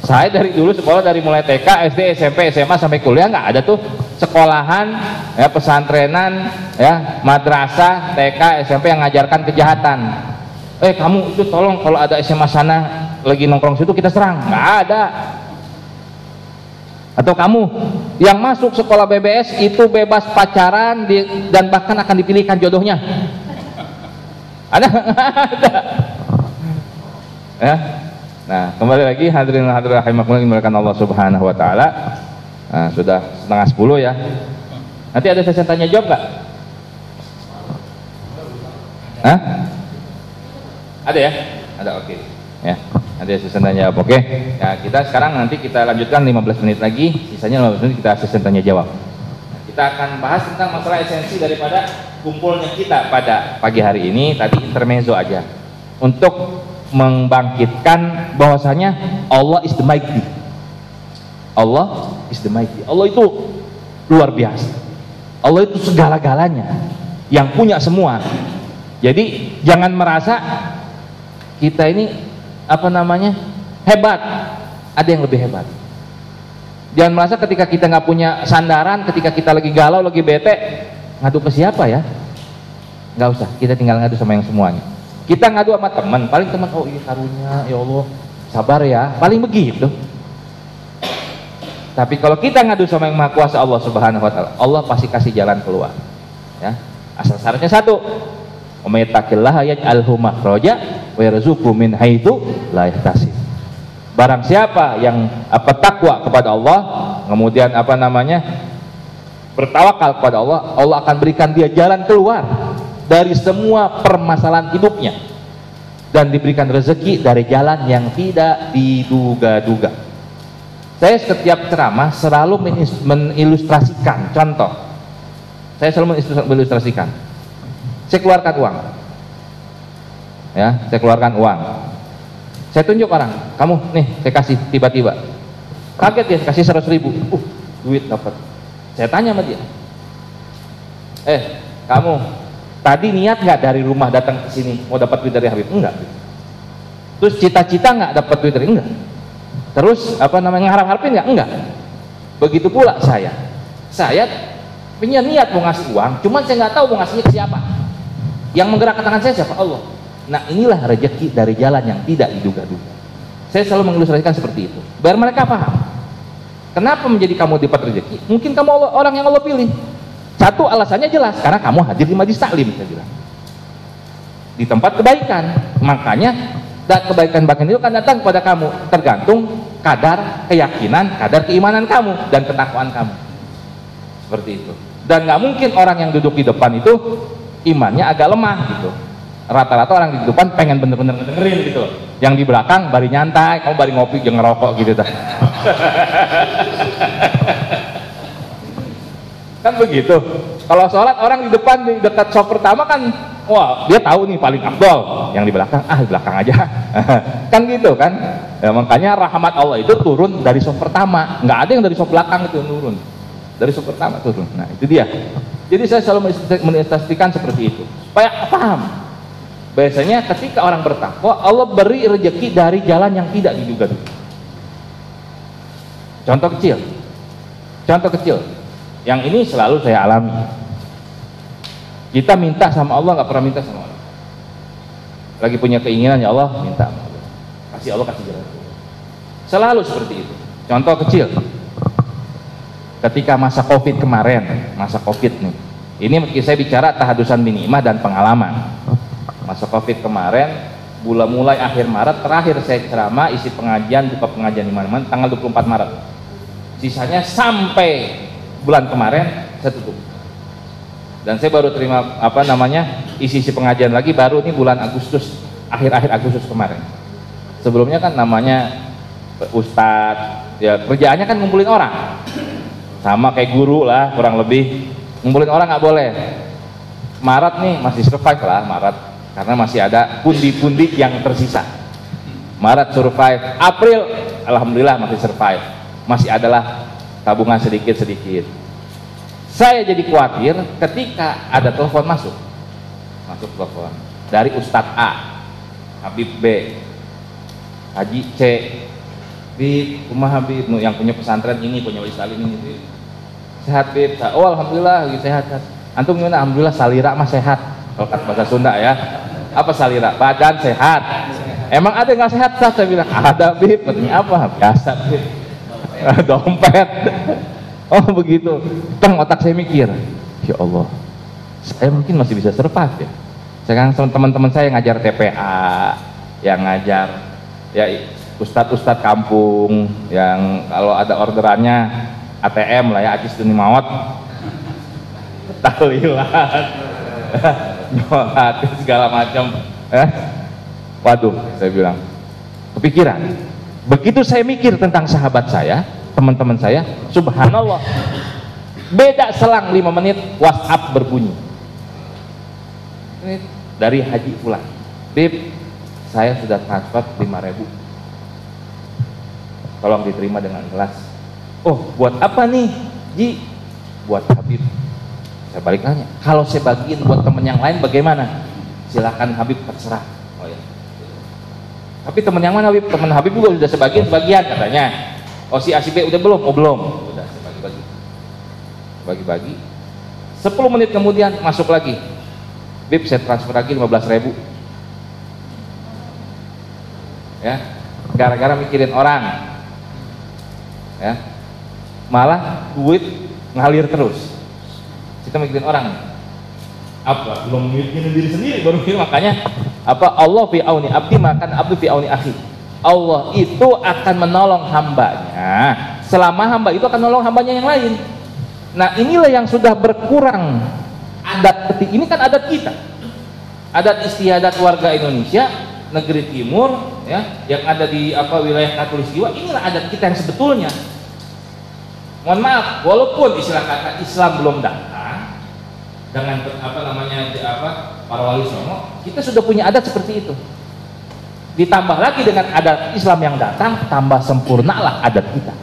Saya dari dulu sekolah dari mulai TK, SD, SMP, SMA sampai kuliah nggak ada tuh. Sekolahan, ya pesantrenan, ya madrasah, TK, SMP yang ngajarkan kejahatan. Eh kamu itu tolong kalau ada SMA sana lagi nongkrong situ kita serang, nggak ada. Atau kamu yang masuk sekolah BBS itu bebas pacaran di, dan bahkan akan dipilihkan jodohnya. Ada? (laughs) Ya, Nah, kembali lagi hadirin hadirin rahimakumullah dimulakan Allah Subhanahu wa taala. Nah, sudah setengah sepuluh ya. Nanti ada sesi tanya jawab nggak? Hah? Ada ya? Ada oke. Okay. Ya. Nanti sesi tanya jawab. Oke. Ya, kita sekarang nanti kita lanjutkan 15 menit lagi, sisanya 15 menit kita sesi tanya jawab. Kita akan bahas tentang masalah esensi daripada kumpulnya kita pada pagi hari ini tadi intermezzo aja. Untuk membangkitkan bahwasanya Allah is the mighty. Allah is the mighty. Allah itu luar biasa. Allah itu segala-galanya yang punya semua. Jadi jangan merasa kita ini apa namanya hebat. Ada yang lebih hebat. Jangan merasa ketika kita nggak punya sandaran, ketika kita lagi galau, lagi bete, ngadu ke siapa ya? Nggak usah, kita tinggal ngadu sama yang semuanya kita ngadu sama teman, paling teman, oh iya karunya, ya Allah, sabar ya, paling begitu. Tapi kalau kita ngadu sama yang maha kuasa Allah subhanahu wa ta'ala, Allah pasti kasih jalan keluar. Ya. Asal syaratnya satu, Umayyatakillah yaj'alhu makhraja wa yarzuqhu min haitsu la yahtasib. Barang siapa yang apa takwa kepada Allah, kemudian apa namanya? bertawakal kepada Allah, Allah akan berikan dia jalan keluar dari semua permasalahan hidupnya dan diberikan rezeki dari jalan yang tidak diduga-duga. Saya setiap ceramah selalu mengilustrasikan contoh. Saya selalu mengilustrasikan. Saya keluarkan uang. Ya, saya keluarkan uang. Saya tunjuk orang, kamu nih saya kasih tiba-tiba. Kaget dia kasih seratus ribu. Uh, duit dapat. Saya tanya sama dia. Eh, kamu Tadi niat nggak dari rumah datang ke sini mau dapat duit dari Habib? Enggak. Terus cita-cita nggak dapat duit dari enggak. Terus apa namanya ngarap-harapin nggak? Enggak. Begitu pula saya. Saya punya niat mau ngasih uang, cuman saya nggak tahu mau ngasihnya ke siapa. Yang menggerakkan tangan saya siapa? Allah. Nah inilah rezeki dari jalan yang tidak diduga-duga. Saya selalu mengilustrasikan seperti itu. Biar mereka paham. Kenapa menjadi kamu dapat rezeki? Mungkin kamu orang yang Allah pilih. Satu alasannya jelas, karena kamu hadir di majlis taklim, saya bilang. Di tempat kebaikan. Makanya dan kebaikan bahkan itu kan datang kepada kamu, tergantung kadar keyakinan, kadar keimanan kamu dan ketakwaan kamu. Seperti itu. Dan nggak mungkin orang yang duduk di depan itu imannya agak lemah gitu. Rata-rata orang di depan pengen bener-bener dengerin gitu. Yang di belakang bari nyantai, kamu bari ngopi, jangan ngerokok gitu dah. (laughs) kan begitu kalau sholat orang di depan di dekat soft pertama kan wah dia tahu nih paling afdol yang di belakang ah di belakang aja (laughs) kan gitu kan ya, makanya rahmat Allah itu turun dari soft pertama nggak ada yang dari soft belakang itu turun dari soft pertama turun nah itu dia jadi saya selalu menestasikan seperti itu supaya paham biasanya ketika orang bertakwa Allah beri rezeki dari jalan yang tidak diduga contoh kecil contoh kecil yang ini selalu saya alami. Kita minta sama Allah nggak pernah minta sama Allah. Lagi punya keinginan ya Allah minta. Kasih Allah kasih jalan. Selalu seperti itu. Contoh kecil. Ketika masa Covid kemarin, masa Covid nih. Ini saya bicara tahadusan minimah dan pengalaman. Masa Covid kemarin, bulan mulai akhir Maret, terakhir saya ceramah isi pengajian, buka pengajian di mana-mana tanggal 24 Maret. Sisanya sampai bulan kemarin saya tutup dan saya baru terima apa namanya isi-isi pengajian lagi baru ini bulan Agustus akhir-akhir Agustus kemarin sebelumnya kan namanya ustadz ya kerjaannya kan ngumpulin orang sama kayak guru lah kurang lebih. Ngumpulin orang nggak boleh. Maret nih masih survive lah Maret. Karena masih ada pundi-pundi yang tersisa. Maret survive. April Alhamdulillah masih survive. Masih adalah tabungan sedikit-sedikit. Saya jadi khawatir ketika ada telepon masuk, masuk telepon. Dari Ustadz A, Habib B, Haji C, Bib, Umar Habib, yang punya pesantren ini, punya wali salim ini, sehat Bib, oh alhamdulillah lagi sehat. Antum gimana? Alhamdulillah salira mah sehat. Kalau kata bahasa Sunda ya. Apa salira? Badan sehat. Emang ada nggak sehat? Saya bilang ada Bib. Apa? Biasa Bib (laughs) dompet oh begitu teng otak saya mikir ya Allah saya mungkin masih bisa survive ya sekarang teman-teman saya ngajar TPA yang ngajar ya ustadz-ustadz kampung yang kalau ada orderannya ATM lah ya Ajis Duni Maut tahlilat nyolat segala macam eh waduh saya bilang kepikiran Begitu saya mikir tentang sahabat saya, teman-teman saya, subhanallah, beda selang 5 menit WhatsApp berbunyi. Ini dari Haji Fulan. Bib, saya sudah transfer 5 ribu. Tolong diterima dengan kelas. Oh, buat apa nih? Ji, buat Habib. Saya balik nanya, kalau saya bagiin buat teman yang lain bagaimana? Silahkan Habib terserah tapi teman yang mana Habib? Teman Habib juga sudah sebagian sebagian katanya. Oh si ACB udah belum? Oh belum. Udah saya bagi-bagi. Bagi-bagi. 10 menit kemudian masuk lagi. Bib saya transfer lagi 15 ribu. Ya, gara-gara mikirin orang. Ya, malah duit ngalir terus. Kita mikirin orang. Apa? Belum mikirin diri sendiri baru mikirin. Makanya apa? Allah fi auni abdi makan abdi fi auni akhi. Allah itu akan menolong hambanya. Selama hamba itu akan menolong hambanya yang lain. Nah inilah yang sudah berkurang adat ini kan adat kita. Adat istiadat warga Indonesia negeri timur ya yang ada di apa wilayah katulistiwa inilah adat kita yang sebetulnya mohon maaf walaupun istilah kata Islam belum datang dengan apa namanya apa para wali songo, kita sudah punya adat seperti itu. Ditambah lagi dengan adat Islam yang datang, tambah sempurnalah adat kita.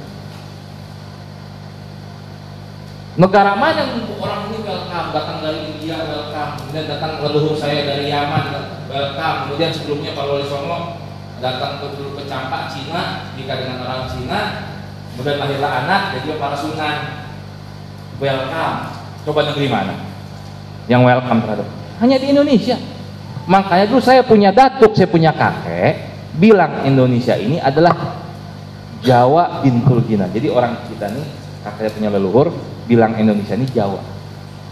Negara mana yang orang ini welcome, datang dari India welcome, kemudian datang leluhur saya dari Yaman welcome, kemudian sebelumnya Pak Wali Songo datang ke dulu ke Cina, nikah dengan orang Cina, kemudian lahirlah anak, jadi para sunan welcome. Coba negeri mana? Yang welcome terhadap hanya di Indonesia. Makanya dulu saya punya datuk saya punya kakek bilang Indonesia ini adalah Jawa bintul Jina jadi orang kita nih kakek punya leluhur bilang Indonesia ini Jawa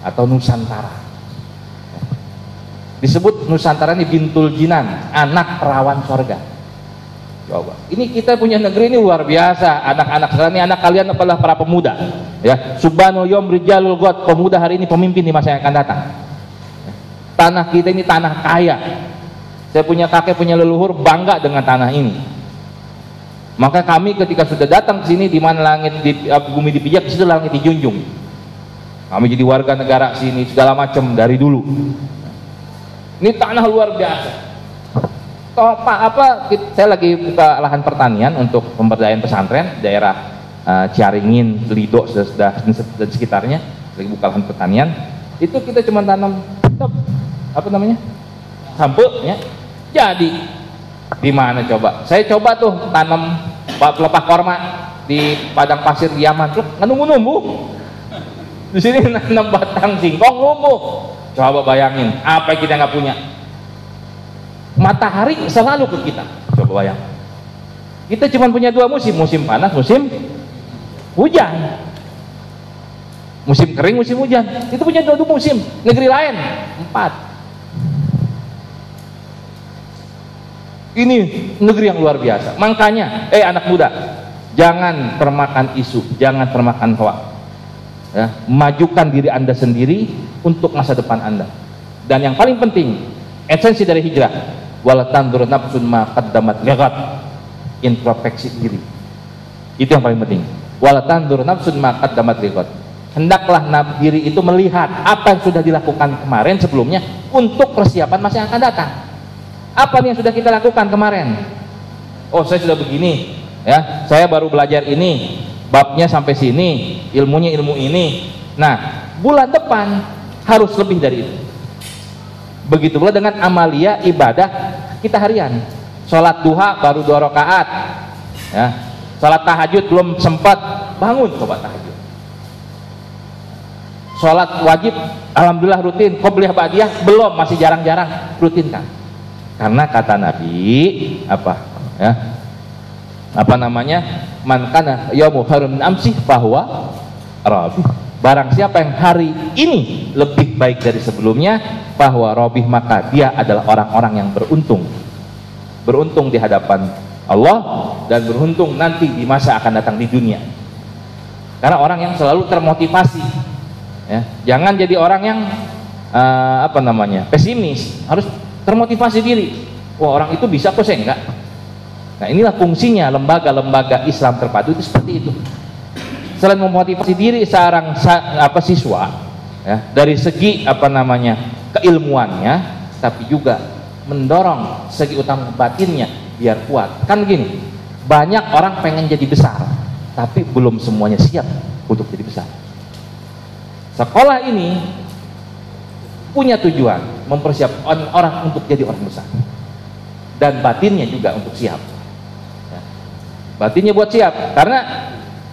atau Nusantara. Disebut Nusantara ini bintul jinan anak perawan sorga ini kita punya negeri ini luar biasa. Anak-anak sekarang ini anak kalian adalah para pemuda. Ya subhanul yom rijalul god pemuda hari ini pemimpin di masa yang akan datang. Tanah kita ini tanah kaya. Saya punya kakek punya leluhur bangga dengan tanah ini. Maka kami ketika sudah datang ke sini di mana langit di, bumi dipijak di situ langit dijunjung. Kami jadi warga negara sini segala macam dari dulu. Ini tanah luar biasa toh pak apa saya lagi buka lahan pertanian untuk pemberdayaan pesantren daerah uh, Ciaringin, Lido dan sekitarnya. Lagi buka lahan pertanian. Itu kita cuma tanam apa namanya sampe ya. Jadi di mana coba? Saya coba tuh tanam pelepah korma di padang pasir di Yaman tuh nunggu nunggu. Di sini (laughs) nanam batang singkong nunggu. Coba bayangin apa kita nggak punya matahari selalu ke kita. Coba bayang. Kita cuma punya dua musim. Musim panas musim hujan. Musim kering musim hujan. Itu punya dua, dua musim. Negeri lain empat. Ini negeri yang luar biasa. Makanya eh anak muda jangan termakan isu jangan termakan hoax ya, majukan diri anda sendiri untuk masa depan anda. Dan yang paling penting esensi dari hijrah walatandur nafsun ma qaddamat ligat introspeksi diri. Itu yang paling penting. Walatandur nafsun ma qaddamat ligat hendaklah diri itu melihat apa yang sudah dilakukan kemarin sebelumnya untuk persiapan masa yang akan datang. Apa yang sudah kita lakukan kemarin? Oh saya sudah begini ya. Saya baru belajar ini babnya sampai sini ilmunya ilmu ini. Nah bulan depan harus lebih dari itu begitu pula dengan amalia ibadah kita harian. Sholat duha baru dua rakaat. Ya. Sholat tahajud belum sempat bangun coba tahajud. Sholat wajib alhamdulillah rutin. Qobliyah ba'diyah belum masih jarang-jarang rutin kan karena kata Nabi apa? Ya. Apa namanya? Man kana yaumu khairun amsi bahwa rabi barang siapa yang hari ini lebih baik dari sebelumnya bahwa robih maka dia adalah orang-orang yang beruntung. Beruntung di hadapan Allah dan beruntung nanti di masa akan datang di dunia. Karena orang yang selalu termotivasi ya. Jangan jadi orang yang uh, apa namanya pesimis. Harus termotivasi diri. Wah orang itu bisa kok saya enggak. Nah inilah fungsinya lembaga-lembaga Islam terpadu itu seperti itu selain memotivasi diri seorang apa siswa ya, dari segi apa namanya keilmuannya tapi juga mendorong segi utama batinnya biar kuat. Kan gini banyak orang pengen jadi besar tapi belum semuanya siap untuk jadi besar. Sekolah ini punya tujuan mempersiapkan orang untuk jadi orang besar. Dan batinnya juga untuk siap. Ya. batinnya buat siap karena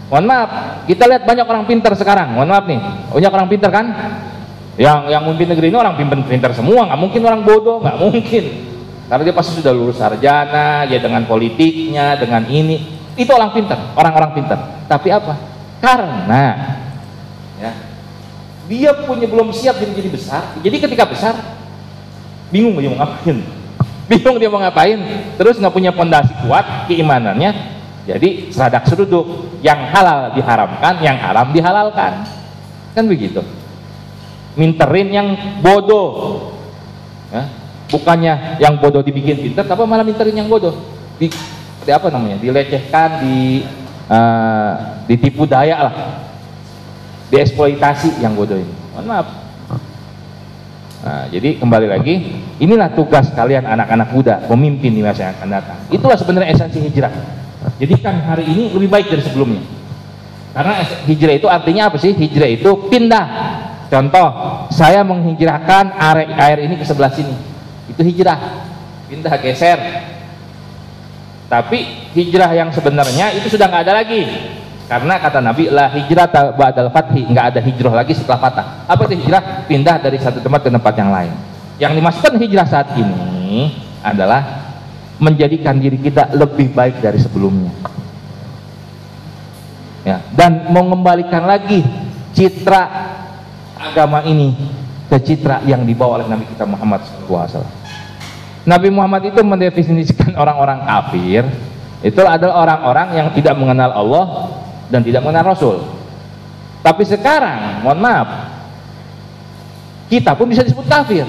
mohon maaf kita lihat banyak orang pintar sekarang. Mohon maaf nih. Banyak orang pintar kan? Yang yang memimpin negeri ini orang pintar pintar semua. Nggak mungkin orang bodoh nggak mungkin. Karena dia pasti sudah lulus sarjana ya dengan politiknya dengan ini. Itu orang pintar orang-orang pintar. Tapi apa? Karena ya dia punya belum siap jadi jadi besar. Jadi ketika besar bingung dia mau ngapain. Bingung dia mau ngapain. Terus nggak punya pondasi kuat keimanannya jadi seradak seruduk yang halal diharamkan yang haram dihalalkan. Kan begitu. Minterin yang bodoh. Ya. bukannya yang bodoh dibikin pinter tapi malah minterin yang bodoh. Di, di apa namanya? Dilecehkan di uh, ditipu daya lah. Dieksploitasi yang bodoh ini. Mohon maaf. Nah, jadi kembali lagi inilah tugas kalian anak-anak muda pemimpin di masa yang akan datang. Itulah sebenarnya esensi hijrah jadi kan hari ini lebih baik dari sebelumnya. Karena hijrah itu artinya apa sih? Hijrah itu pindah. Contoh saya menghijrahkan air, air ini ke sebelah sini. Itu hijrah. Pindah geser. Tapi hijrah yang sebenarnya itu sudah nggak ada lagi. Karena kata Nabi la hijrah ba'dal fathi, nggak ada hijrah lagi setelah fatah. Apa itu hijrah? Pindah dari satu tempat ke tempat yang lain. Yang dimaksudkan hijrah saat ini adalah menjadikan diri kita lebih baik dari sebelumnya. Ya, dan mengembalikan lagi citra agama ini ke citra yang dibawa oleh Nabi kita Muhammad SAW. Nabi Muhammad itu mendefinisikan (laughs) orang-orang kafir itu adalah orang-orang yang tidak mengenal Allah dan tidak mengenal Rasul. Tapi sekarang, mohon maaf, kita pun bisa disebut kafir.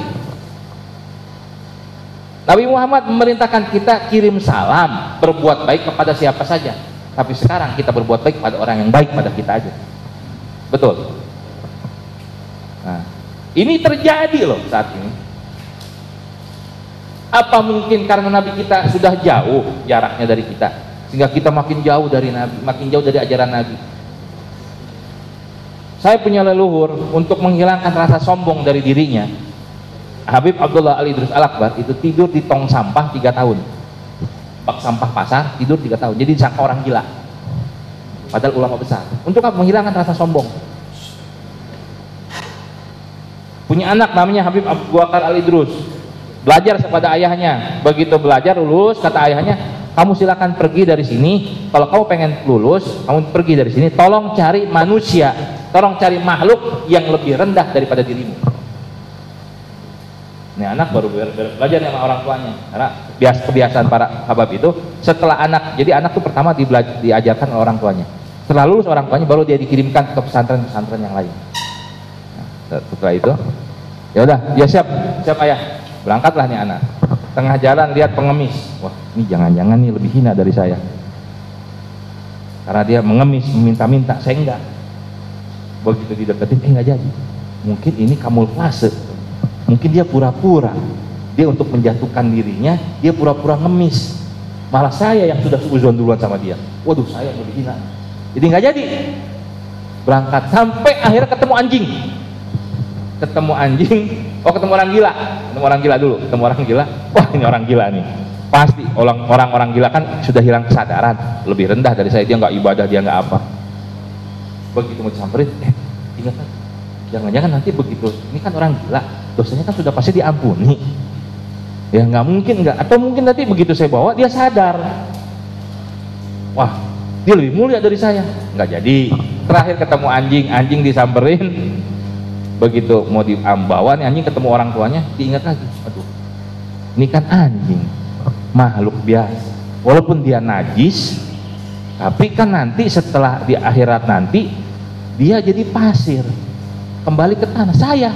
Nabi Muhammad memerintahkan kita kirim salam, berbuat baik kepada siapa saja. Tapi sekarang kita berbuat baik pada orang yang baik pada kita aja. Betul. Nah, ini terjadi loh saat ini. Apa mungkin karena Nabi kita sudah jauh jaraknya dari kita, sehingga kita makin jauh dari Nabi, makin jauh dari ajaran Nabi. Saya punya leluhur untuk menghilangkan rasa sombong dari dirinya. Habib Abdullah Ali Idrus Al Akbar itu tidur di tong sampah tiga tahun. Bak sampah pasar tidur tiga tahun. Jadi disangka orang gila. Padahal ulama besar. Untuk apa? Menghilangkan rasa sombong. Punya anak namanya Habib Abu Bakar Al Idrus. Belajar kepada ayahnya. Begitu belajar lulus kata ayahnya, kamu silakan pergi dari sini. Kalau kamu pengen lulus, kamu pergi dari sini. Tolong cari manusia, tolong cari makhluk yang lebih rendah daripada dirimu. Ini anak baru belajar sama orang tuanya. Karena bias kebiasaan para habab itu setelah anak, jadi anak itu pertama diajarkan oleh orang tuanya. Setelah lulus orang tuanya baru dia dikirimkan ke pesantren-pesantren yang lain. Nah, setelah itu, ya udah, dia siap, siap ayah. Berangkatlah nih anak tengah jalan lihat pengemis wah ini jangan-jangan nih lebih hina dari saya karena dia mengemis meminta-minta saya enggak begitu dideketin eh enggak jadi mungkin ini kamuflase mungkin dia pura-pura. Dia untuk menjatuhkan dirinya dia pura-pura ngemis. Malah saya yang sudah suzon duluan sama dia. Waduh saya yang lebih hina jadi enggak jadi. Berangkat sampai akhirnya ketemu anjing. Ketemu anjing. Oh ketemu orang gila. Ketemu orang gila dulu. Ketemu orang gila. Wah ini orang gila nih. Pasti. Orang orang orang gila kan sudah hilang kesadaran. Lebih rendah dari saya. Dia nggak ibadah dia nggak apa. Begitu mau disamperin eh ingat kan? Jangan-jangan nanti begitu. Ini kan orang gila dosanya kan sudah pasti diampuni. Ya nggak mungkin nggak. Atau mungkin nanti begitu saya bawa dia sadar. Wah dia lebih mulia dari saya. Nggak jadi. Terakhir ketemu anjing anjing disamperin. Begitu mau diambawa nih anjing ketemu orang tuanya diingat lagi. Aduh ini kan anjing. Makhluk biasa. Walaupun dia najis tapi kan nanti setelah di akhirat nanti dia jadi pasir. Kembali ke tanah. Saya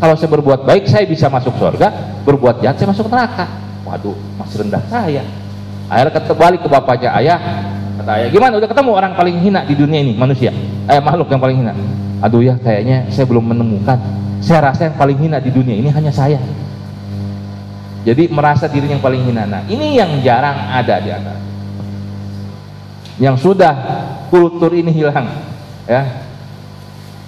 kalau saya berbuat baik saya bisa masuk surga. Berbuat jahat saya masuk neraka. Waduh masih rendah saya. Akhirnya kembali ke bapaknya ayah. Kata ayah gimana? Udah ketemu orang paling hina di dunia ini manusia? Eh makhluk yang paling hina. Aduh ya kayaknya saya belum menemukan. Saya rasa yang paling hina di dunia ini hanya saya. Jadi merasa dirinya yang paling hina. Nah ini yang jarang ada di antara yang sudah kultur ini hilang ya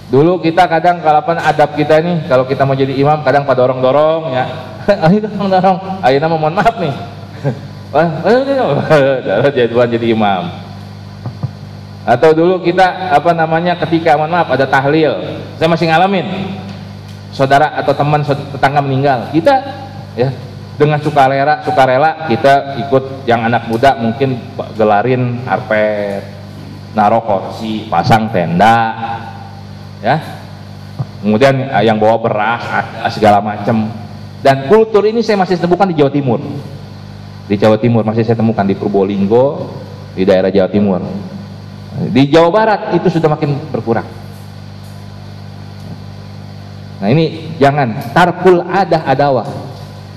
dulu kita kadang kalau apa adab kita nih kalau kita mau jadi imam kadang pada dorong dorong ya. (laughs) Ayo dorong dorong ayo nama mohon maaf nih. (laughs) Jadi jadi imam. Atau dulu kita apa namanya ketika mohon maaf ada tahlil. Saya masih ngalamin. Saudara atau teman tetangga meninggal. Kita ya dengan sukarela sukarela kita ikut yang anak muda mungkin gelarin karpet naruh kursi pasang tenda ya kemudian eh, yang bawa beras segala macam dan kultur ini saya masih temukan di Jawa Timur di Jawa Timur masih saya temukan di Purbolinggo di daerah Jawa Timur di Jawa Barat itu sudah makin berkurang. Nah ini jangan tarkul adah adawah.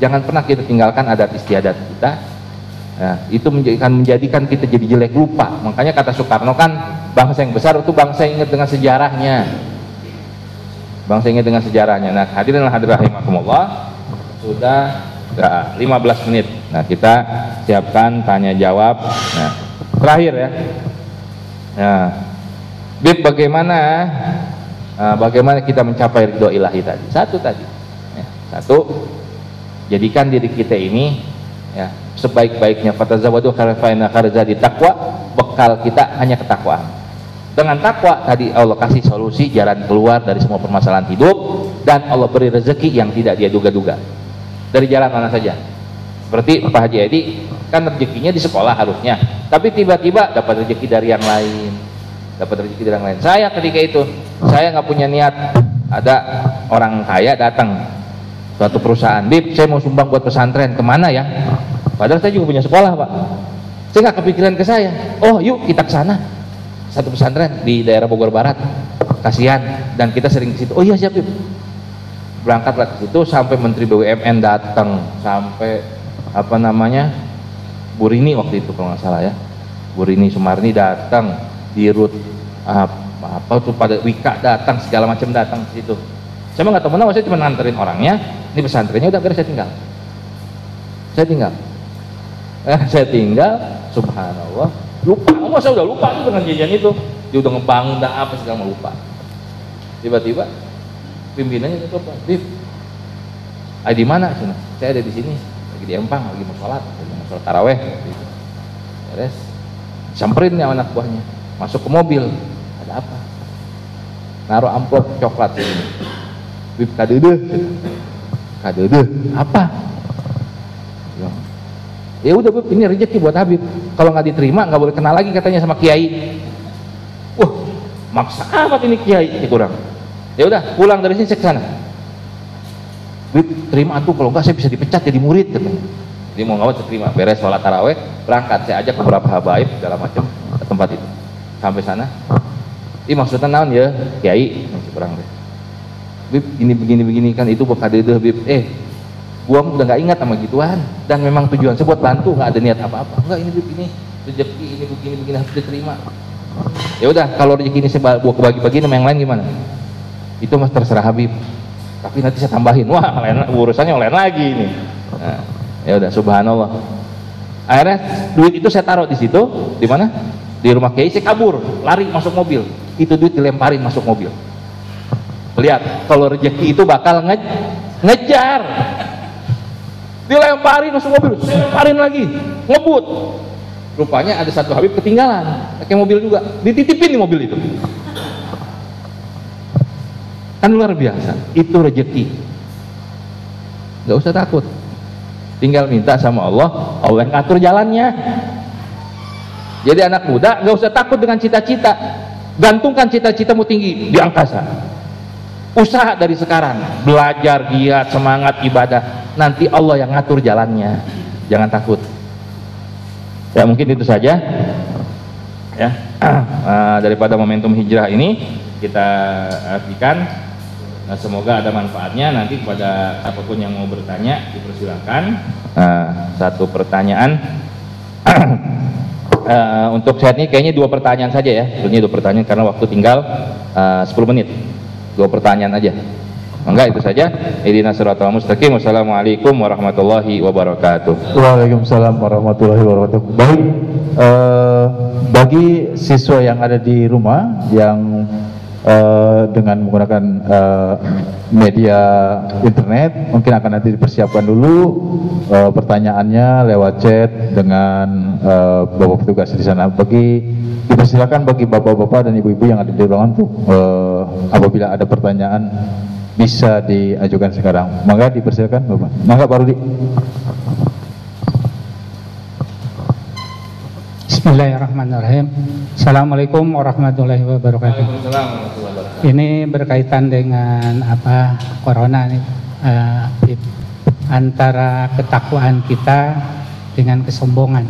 Jangan pernah kita tinggalkan adat istiadat kita. Ya, itu menjadikan menjadikan kita jadi jelek lupa. Makanya kata Soekarno kan bangsa yang besar itu bangsa yang ingat dengan sejarahnya. Bangsa ingat dengan sejarahnya. Nah hadirin hadirin rahimakumullah sudah ya, 15 menit. Nah kita siapkan tanya jawab. Nah terakhir ya Ya. Bib bagaimana uh, bagaimana kita mencapai ridho ilahi tadi? Satu tadi. Ya, satu jadikan diri kita ini ya sebaik-baiknya fatazawadu kharfaina di takwa bekal kita hanya ketakwaan. Dengan takwa tadi Allah kasih solusi jalan keluar dari semua permasalahan hidup dan Allah beri rezeki yang tidak dia duga-duga. Dari jalan mana saja. Seperti Pak Haji Edi kan rezekinya di sekolah harusnya. Tapi tiba-tiba dapat rezeki dari yang lain. Dapat rezeki dari yang lain. Saya ketika itu saya nggak punya niat. Ada orang kaya datang suatu perusahaan. Bib saya mau sumbang buat pesantren. Ke mana ya? Padahal saya juga punya sekolah pak. Saya nggak kepikiran ke saya. Oh yuk kita ke sana satu pesantren di daerah Bogor Barat. Kasihan. Dan kita sering ke situ. Oh iya siap bib. Berangkatlah ke situ sampai Menteri BUMN datang. Sampai apa namanya Burini waktu itu kalau nggak salah ya. Burini Sumarni datang. Di rut apa, apa tuh pada Wika datang segala macam datang ke situ. Saya nggak tahu mana, saya cuma nganterin orangnya. Ini pesantrennya udah beres saya tinggal. Saya tinggal. Eh, (laughs) saya tinggal, subhanallah. Lupa, oh, saya udah lupa tuh dengan jajan itu. Dia udah ngebangun, udah apa segala lupa. Tiba-tiba pimpinannya itu apa? Bib, ada di mana? Saya ada di sini, lagi di Empang, lagi mau sholat, lagi mau sholat taraweh. Gitu. Beres, samperin nih anak buahnya, masuk ke mobil, ada apa? Naruh amplop coklat ini. Bib kadede, kadede, apa? Ya udah Bib, ini rezeki buat Habib. Kalau nggak diterima nggak boleh kenal lagi katanya sama Kiai. Wah, maksa amat ini Kiai, ya kurang. Ya udah, pulang dari sini ke sana. Bib, terima tuh kalau nggak saya bisa dipecat jadi murid katanya. Dia mau nggak terima, beres sholat taraweh, berangkat saya ajak beberapa habaib segala macam ke tempat itu. Sampai sana, ini maksudnya naon ya, Kiai, kurang deh. Bib, ini begini begini kan itu bukan deh Bib. Eh, gua udah nggak ingat sama gituan. Dan memang tujuan saya buat bantu nggak ada niat apa-apa. Enggak ini begini rezeki ini begini begini harus diterima. Ya udah kalau rezeki ini saya buat kebagi-bagi sama yang lain gimana? Itu mas terserah Habib. Tapi nanti saya tambahin. Wah lain, urusannya lain lagi ini. Nah, ya udah subhanallah. Akhirnya duit itu saya taruh di situ. Di mana? Di rumah Kiai saya kabur. Lari masuk mobil. Itu duit dilemparin masuk mobil. Lihat kalau rezeki itu bakal nge ngejar dilemparin masuk mobil lemparin lagi ngebut. Rupanya ada satu Habib ketinggalan pakai mobil juga dititipin di mobil itu. Kan luar biasa itu rezeki nggak usah takut. Tinggal minta sama Allah Allah yang ngatur jalannya. Jadi anak muda nggak usah takut dengan cita-cita. Gantungkan cita-citamu tinggi di angkasa. Usaha dari sekarang belajar giat semangat ibadah nanti Allah yang ngatur jalannya. Jangan takut. Ya mungkin itu saja. Ya. Uh, daripada momentum hijrah ini kita artikan nah, semoga ada manfaatnya. Nanti kepada apa pun yang mau bertanya dipersilakan. Uh, satu pertanyaan. Uh, (coughs) untuk saat ini kayaknya dua pertanyaan saja ya. Sebetulnya dua pertanyaan karena waktu tinggal uh, 10 menit. Dua pertanyaan aja Enggak itu saja. Idina siratal mustaqim. Wassalamualaikum warahmatullahi wabarakatuh. Waalaikumsalam warahmatullahi wabarakatuh. Baik, eh, bagi siswa yang ada di rumah yang eh, dengan menggunakan eh, media internet mungkin akan nanti dipersiapkan dulu eh, pertanyaannya lewat chat dengan eh, bapak petugas di sana. Bagi dipersilakan bagi bapak-bapak dan ibu-ibu yang ada di ruangan tuh eh, apabila ada pertanyaan bisa diajukan sekarang. Maka dipersilakan Bapak. Maka baru di Bismillahirrahmanirrahim. Assalamualaikum warahmatullahi wabarakatuh. Ini berkaitan dengan apa corona nih uh, antara ketakwaan kita dengan kesombongan.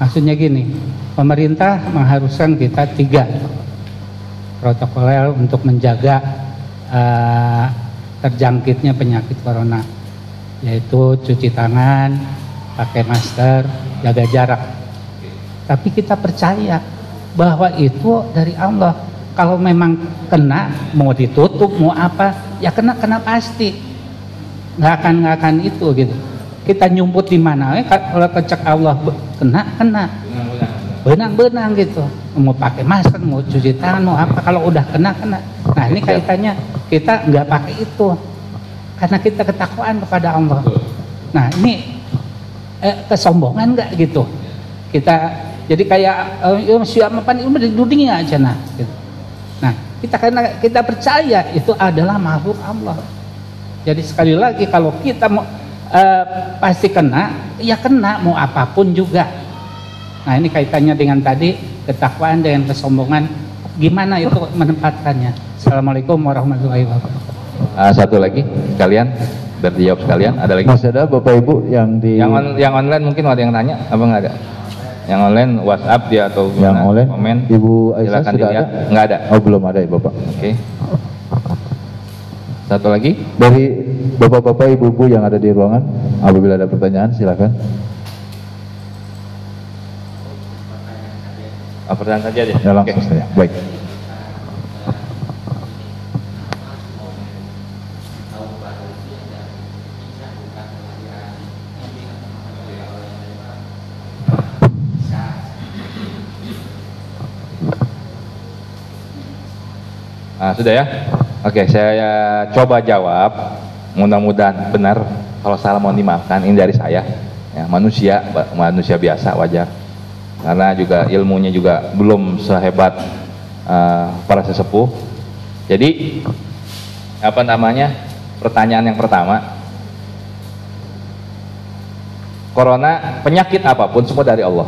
Maksudnya gini, pemerintah mengharuskan kita tiga protokol untuk menjaga uh, terjangkitnya penyakit corona yaitu cuci tangan, pakai masker, jaga jarak. Tapi kita percaya bahwa itu dari Allah. Kalau memang kena, mau ditutup, mau apa, ya kena kena pasti. Nggak akan nggak akan itu gitu. Kita nyumput di mana? Eh, kalau kecek Allah kena kena. Benang-benang gitu. Mau pakai masker, mau cuci tangan, mau apa? Kalau udah kena kena. Nah ini kaitannya kita nggak pakai itu karena kita ketakwaan kepada Allah. Nah ini eh, kesombongan nggak gitu? Kita jadi kayak eh, siapa pan ini di dunia aja nah. Gitu. Nah kita karena kita percaya itu adalah makhluk Allah. Jadi sekali lagi kalau kita mau eh, pasti kena, ya kena mau apa pun juga. Nah ini kaitannya dengan tadi ketakwaan dengan kesombongan. Gimana itu menempatkannya? Assalamualaikum warahmatullahi wabarakatuh. Uh, satu lagi sekalian biar dijawab sekalian. Ada lagi? Masih ada Bapak Ibu yang di yang on, yang online mungkin ada yang tanya apa nggak ada? Yang online WhatsApp dia atau yang online komen? Ibu Aisyah Silakan sudah dilihat. ada? Nggak ada. Oh belum ada ya Bapak. Oke. Okay. Satu lagi? Dari Bapak-bapak Ibu-ibu yang ada di ruangan, apabila ada pertanyaan silakan. Oh, pertanyaan saja deh. Ya langsung Oke. saja. Baik. Sudah ya? Oke, saya coba jawab. Mudah-mudahan benar. Kalau salah mohon dimaafkan. Ini dari saya. Ya, manusia, manusia biasa wajar. Karena juga ilmunya juga belum sehebat uh, para sesepuh. Jadi apa namanya? Pertanyaan yang pertama. Corona penyakit apa pun semua dari Allah.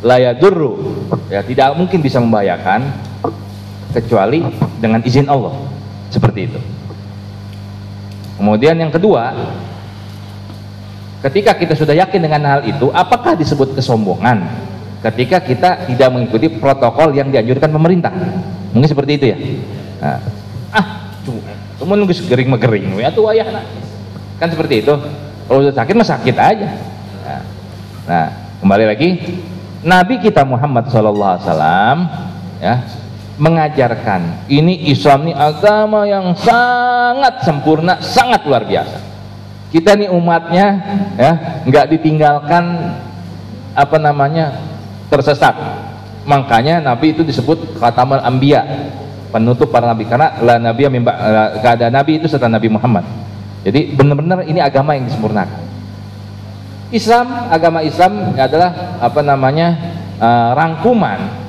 Layadurru ya tidak mungkin bisa membahayakan kecuali dengan izin Allah. Seperti itu. Kemudian yang kedua ketika kita sudah yakin dengan hal itu apakah disebut kesombongan? Ketika kita tidak mengikuti protokol yang dianjurkan pemerintah. Mungkin seperti itu ya? Nah, ah cuma nunggu segering megering ya tuh ayah kan seperti itu. Kalau sudah sakit mah sakit aja. Nah, nah kembali lagi. Nabi kita Muhammad SAW ya mengajarkan. Ini Islam ini agama yang sangat sempurna sangat luar biasa. Kita nih umatnya ya nggak ditinggalkan apa namanya tersesat. Makanya Nabi itu disebut khatamal ambia penutup para nabi. Karena la nabi mimba keadaan nabi itu setelah Nabi Muhammad. Jadi benar-benar ini agama yang disempurnakan. Islam agama Islam adalah apa namanya uh, rangkuman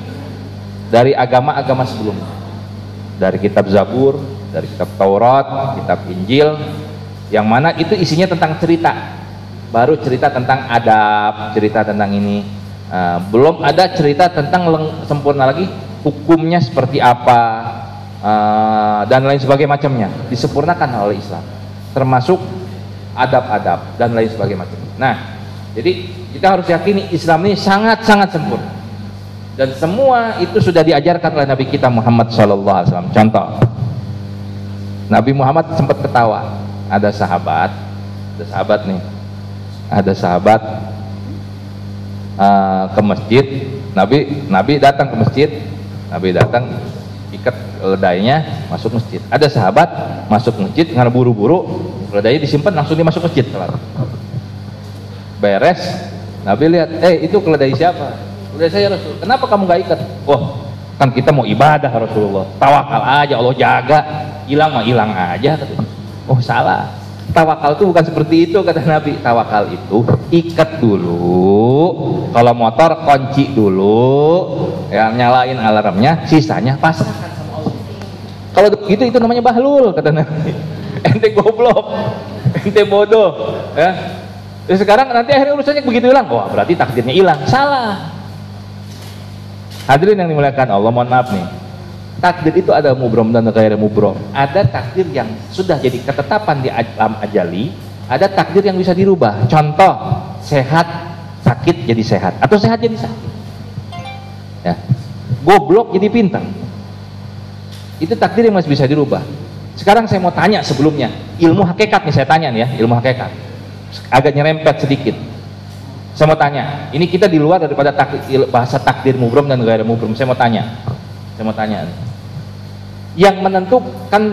dari agama-agama sebelumnya. Dari kitab Zabur dari kitab Taurat kitab Injil yang mana itu isinya tentang cerita. Baru cerita tentang adab cerita tentang ini. Uh, belum ada cerita tentang sempurna lagi hukumnya seperti apa uh, dan lain sebagainya macamnya. Disempurnakan oleh Islam termasuk adab-adab dan lain sebagainya macamnya. Nah jadi kita harus yakini Islam ini sangat-sangat sempurna dan semua itu sudah diajarkan oleh Nabi kita Muhammad SAW contoh. Nabi Muhammad sempat ketawa. Ada sahabat. Ada sahabat nih. Ada sahabat uh, ke masjid. Nabi Nabi datang ke masjid. Nabi datang ikat ledainya masuk masjid. Ada sahabat masuk masjid karena buru-buru ledainya disimpan langsung dimasuk masjid beres. Nabi lihat eh itu keledai siapa Udah saya Rasul, kenapa kamu gak ikat? Oh, kan kita mau ibadah Rasulullah. Tawakal aja, Allah jaga. Hilang mah hilang aja. Oh salah. Tawakal itu bukan seperti itu kata Nabi. Tawakal itu ikat dulu. Kalau motor kunci dulu. Ya nyalain alarmnya, sisanya Allah. Kalau begitu itu namanya bahlul kata Nabi. (laughs) Ente goblok, ente bodoh. Ya. Sekarang nanti akhirnya urusannya begitu hilang. Wah berarti takdirnya hilang. Salah Hadirin yang dimuliakan Allah, mohon maaf nih. Takdir itu ada mubrom dan gairah mubrom. Ada takdir yang sudah jadi ketetapan di alam ajali, ada takdir yang bisa dirubah. Contoh, sehat, sakit jadi sehat atau sehat jadi sakit. Ya. Goblok jadi pintar. Itu takdir yang masih bisa dirubah. Sekarang saya mau tanya sebelumnya, ilmu hakikat nih saya tanya nih ya, ilmu hakikat. Agak nyerempet sedikit saya mau tanya, ini kita di luar daripada takdir, bahasa takdir mubrom dan gaya mubrom. Saya mau tanya, saya mau tanya. Yang menentukan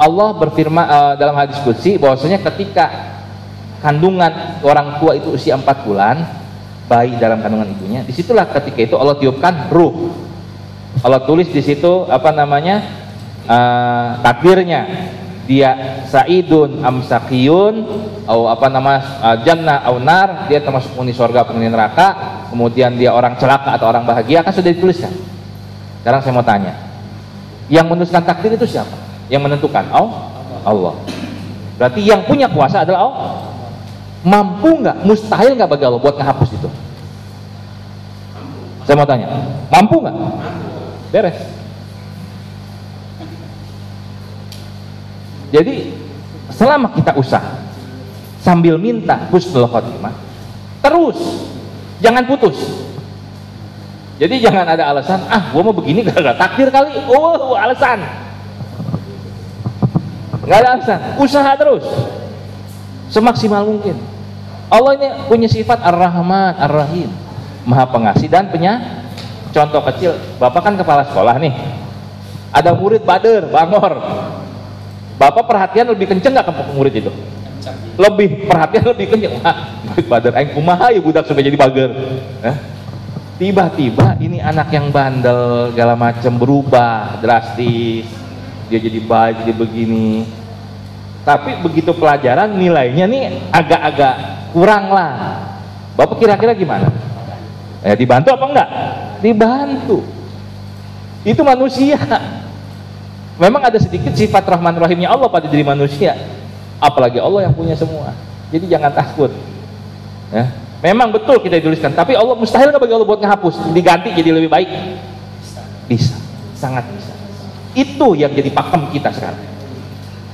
Allah berfirman uh, dalam hadis kudsi bahwasanya ketika kandungan orang tua itu usia 4 bulan, bayi dalam kandungan ibunya, di situlah ketika itu Allah tiupkan ruh. Allah tulis di situ apa namanya uh, takdirnya dia saidun amsakiyun atau apa nama uh, jannah au nar. Dia termasuk penghuni surga penghuni neraka. Kemudian dia orang celaka atau orang bahagia kan sudah dituliskan. Sekarang saya mau tanya yang menuliskan takdir itu siapa? Yang menentukan? Oh Allah. Berarti yang punya kuasa adalah Allah mampu nggak? Mustahil nggak bagi Allah buat ngehapus itu? Saya mau tanya mampu nggak? Beres Jadi selama kita usaha sambil minta husnul khotimah terus jangan putus. Jadi jangan ada alasan, ah gua mau begini gak, gak takdir kali. Oh, alasan. Gak ada alasan, usaha terus. Semaksimal mungkin. Allah ini punya sifat Ar-Rahman, Ar-Rahim. Maha pengasih dan punya contoh kecil. Bapak kan kepala sekolah nih. Ada murid bader, bangor Bapak perhatian lebih kenceng nggak ke murid itu? Lebih perhatian lebih kenceng. Wah, badar aing kumaha ya budak sampai jadi bager. Tiba-tiba ini anak yang bandel segala macam berubah drastis. dia jadi baik dia begini. Tapi begitu pelajaran nilainya nih agak-agak kurang lah. Bapak kira-kira gimana? Eh dibantu apa enggak? Dibantu. Itu manusia memang ada sedikit sifat rahman rahimnya Allah pada diri manusia. Apalagi Allah yang punya semua. Jadi jangan takut. Ya. Memang betul kita dituliskan tapi Allah mustahil nggak bagi Allah buat ngehapus? Diganti jadi lebih baik? Bisa. Sangat bisa. Itu yang jadi pakem kita sekarang.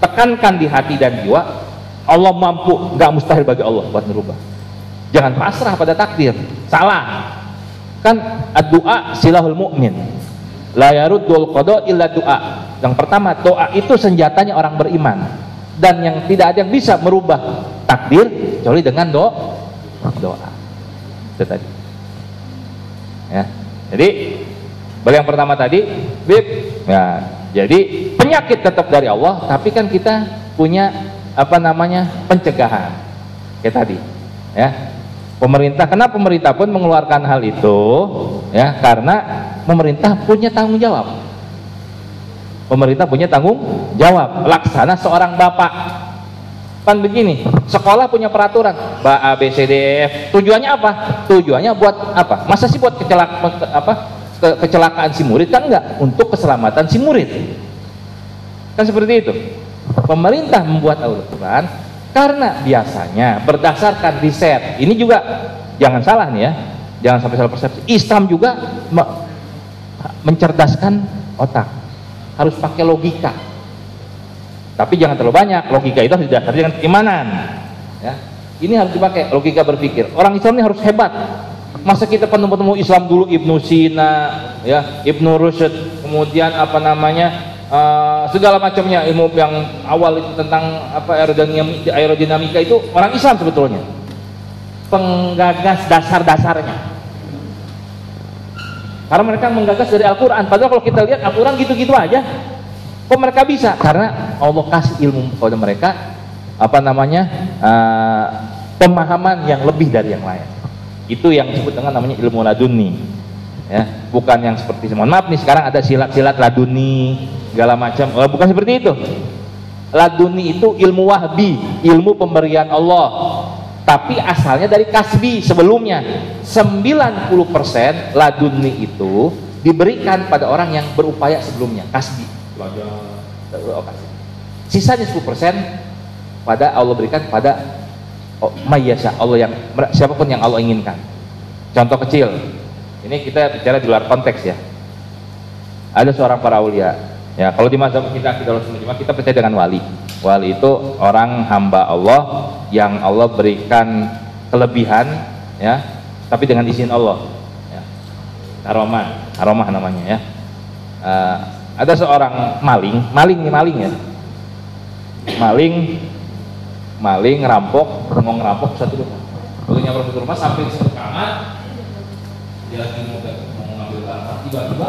Tekankan di hati dan jiwa Allah mampu nggak mustahil bagi Allah buat merubah. Jangan pasrah pada takdir. Salah. Kan doa silahul mu'min. La yaruddul qada illa doa yang pertama doa itu senjatanya orang beriman dan yang tidak ada yang bisa merubah takdir kecuali dengan do doa itu tadi ya jadi balik yang pertama tadi bib ya jadi penyakit tetap dari Allah, tapi kan kita punya apa namanya pencegahan. Kayak tadi, ya. Pemerintah, kenapa pemerintah pun mengeluarkan hal itu? Ya, karena pemerintah punya tanggung jawab. Pemerintah punya tanggung jawab. Laksana seorang bapak. Kan begini, sekolah punya peraturan, A, B, C, D, E, F. Tujuannya apa? Tujuannya buat apa? Masa sih buat kecelakaan apa? ke kecelakaan si murid kan enggak untuk keselamatan si murid kan seperti itu pemerintah membuat Al-Quran karena biasanya berdasarkan riset ini juga jangan salah nih ya jangan sampai salah persepsi Islam juga me mencerdaskan otak harus pakai logika. Tapi jangan terlalu banyak logika itu harus didasari dengan keimanan. Ya. Ini harus dipakai logika berpikir. Orang Islam ini harus hebat. Masa kita penemu-penemu Islam dulu Ibnu Sina ya Ibnu Rushd kemudian apa namanya uh, segala macamnya ilmu yang awal itu tentang apa aerodinamika, aerodinamika itu orang Islam sebetulnya. Penggagas dasar-dasarnya karena mereka menggagas dari Al-Quran. Padahal kalau kita lihat Al-Quran gitu-gitu aja kok mereka bisa? Karena Allah kasih ilmu kepada mereka apa namanya uh, pemahaman yang lebih dari yang lain. Itu yang disebut dengan namanya ilmu laduni. Ya bukan yang seperti mohon maaf nih sekarang ada silat-silat laduni segala macam. Oh, bukan seperti itu. Laduni itu ilmu wahbi ilmu pemberian Allah tapi asalnya dari kasbi sebelumnya. 90% laduni itu diberikan pada orang yang berupaya sebelumnya. Kasbi. Sisanya 10% pada Allah berikan pada oh, mayasa Allah yang siapa pun yang Allah inginkan. Contoh kecil. Ini kita bicara di luar konteks ya. Ada seorang para ulia ya kalau di masa kita kita kita percaya dengan wali. Wali itu orang hamba Allah yang Allah berikan kelebihan ya tapi dengan izin Allah. Ya. aroma aroma namanya ya. Uh, ada seorang maling maling nih maling ya. Maling maling ngerampok mau ngerampok satu rumah. Begitu nyampe satu rumah sampai di satu kamar dia lagi mau ngambil barang tiba-tiba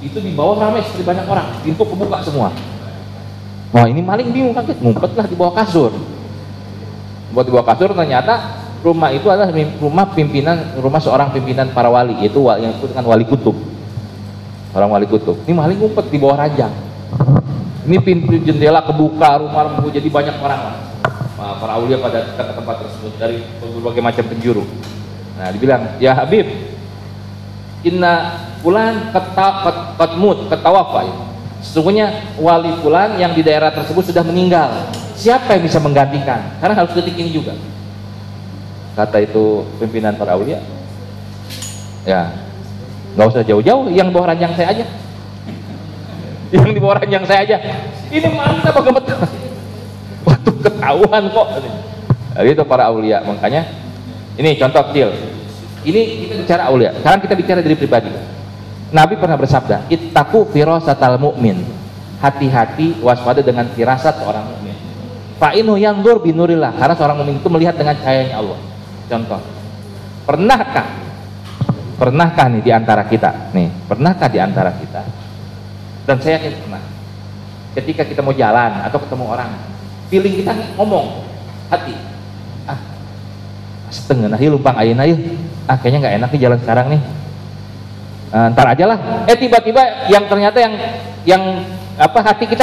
itu di bawah ramai seperti banyak orang. Pintu kebuka semua. Wah ini maling bingung kaget. Ngumpet lah di bawah kasur. Buat di bawah kasur ternyata rumah itu adalah rumah pimpinan rumah seorang pimpinan para wali yaitu yang disebut dengan wali kutub. Orang wali kutub. Ini maling ngumpet di bawah ranjang. Ini pintu jendela kebuka rumah rumah jadi banyak orang. Para aulia pada tempat tersebut dari berbagai macam penjuru. Nah, dibilang, "Ya Habib, inna fulan ketmut ketawafa ya. Sesungguhnya wali fulan yang di daerah tersebut sudah meninggal. Siapa yang bisa menggantikan? Karena harus detik ini juga." Kata itu pimpinan para aulia. Ya, nggak usah jauh-jauh, yang bawah ranjang saya aja. Yang di bawah ranjang saya aja. Ini mantap gemeter? waktu ketahuan kok nah, itu para aulia makanya ini contoh kecil ini kita bicara aulia sekarang kita bicara dari pribadi. Nabi pernah bersabda ittaku firasatal mu'min. Hati-hati waspada dengan firasat seorang mukmin fa inu yanzur binurillah. Karena seorang mukmin itu melihat dengan cahayanya Allah. Contoh. Pernahkah? Pernahkah nih di antara kita? Nih pernahkah di antara kita? Dan saya yakin pernah. Ketika kita mau jalan atau ketemu orang feeling kita ngomong hati. Ah setengah nah lumpang ayana ya ah kayaknya nggak enak nih jalan sekarang nih. Uh, ntar aja lah. Eh tiba-tiba yang ternyata yang yang apa hati kita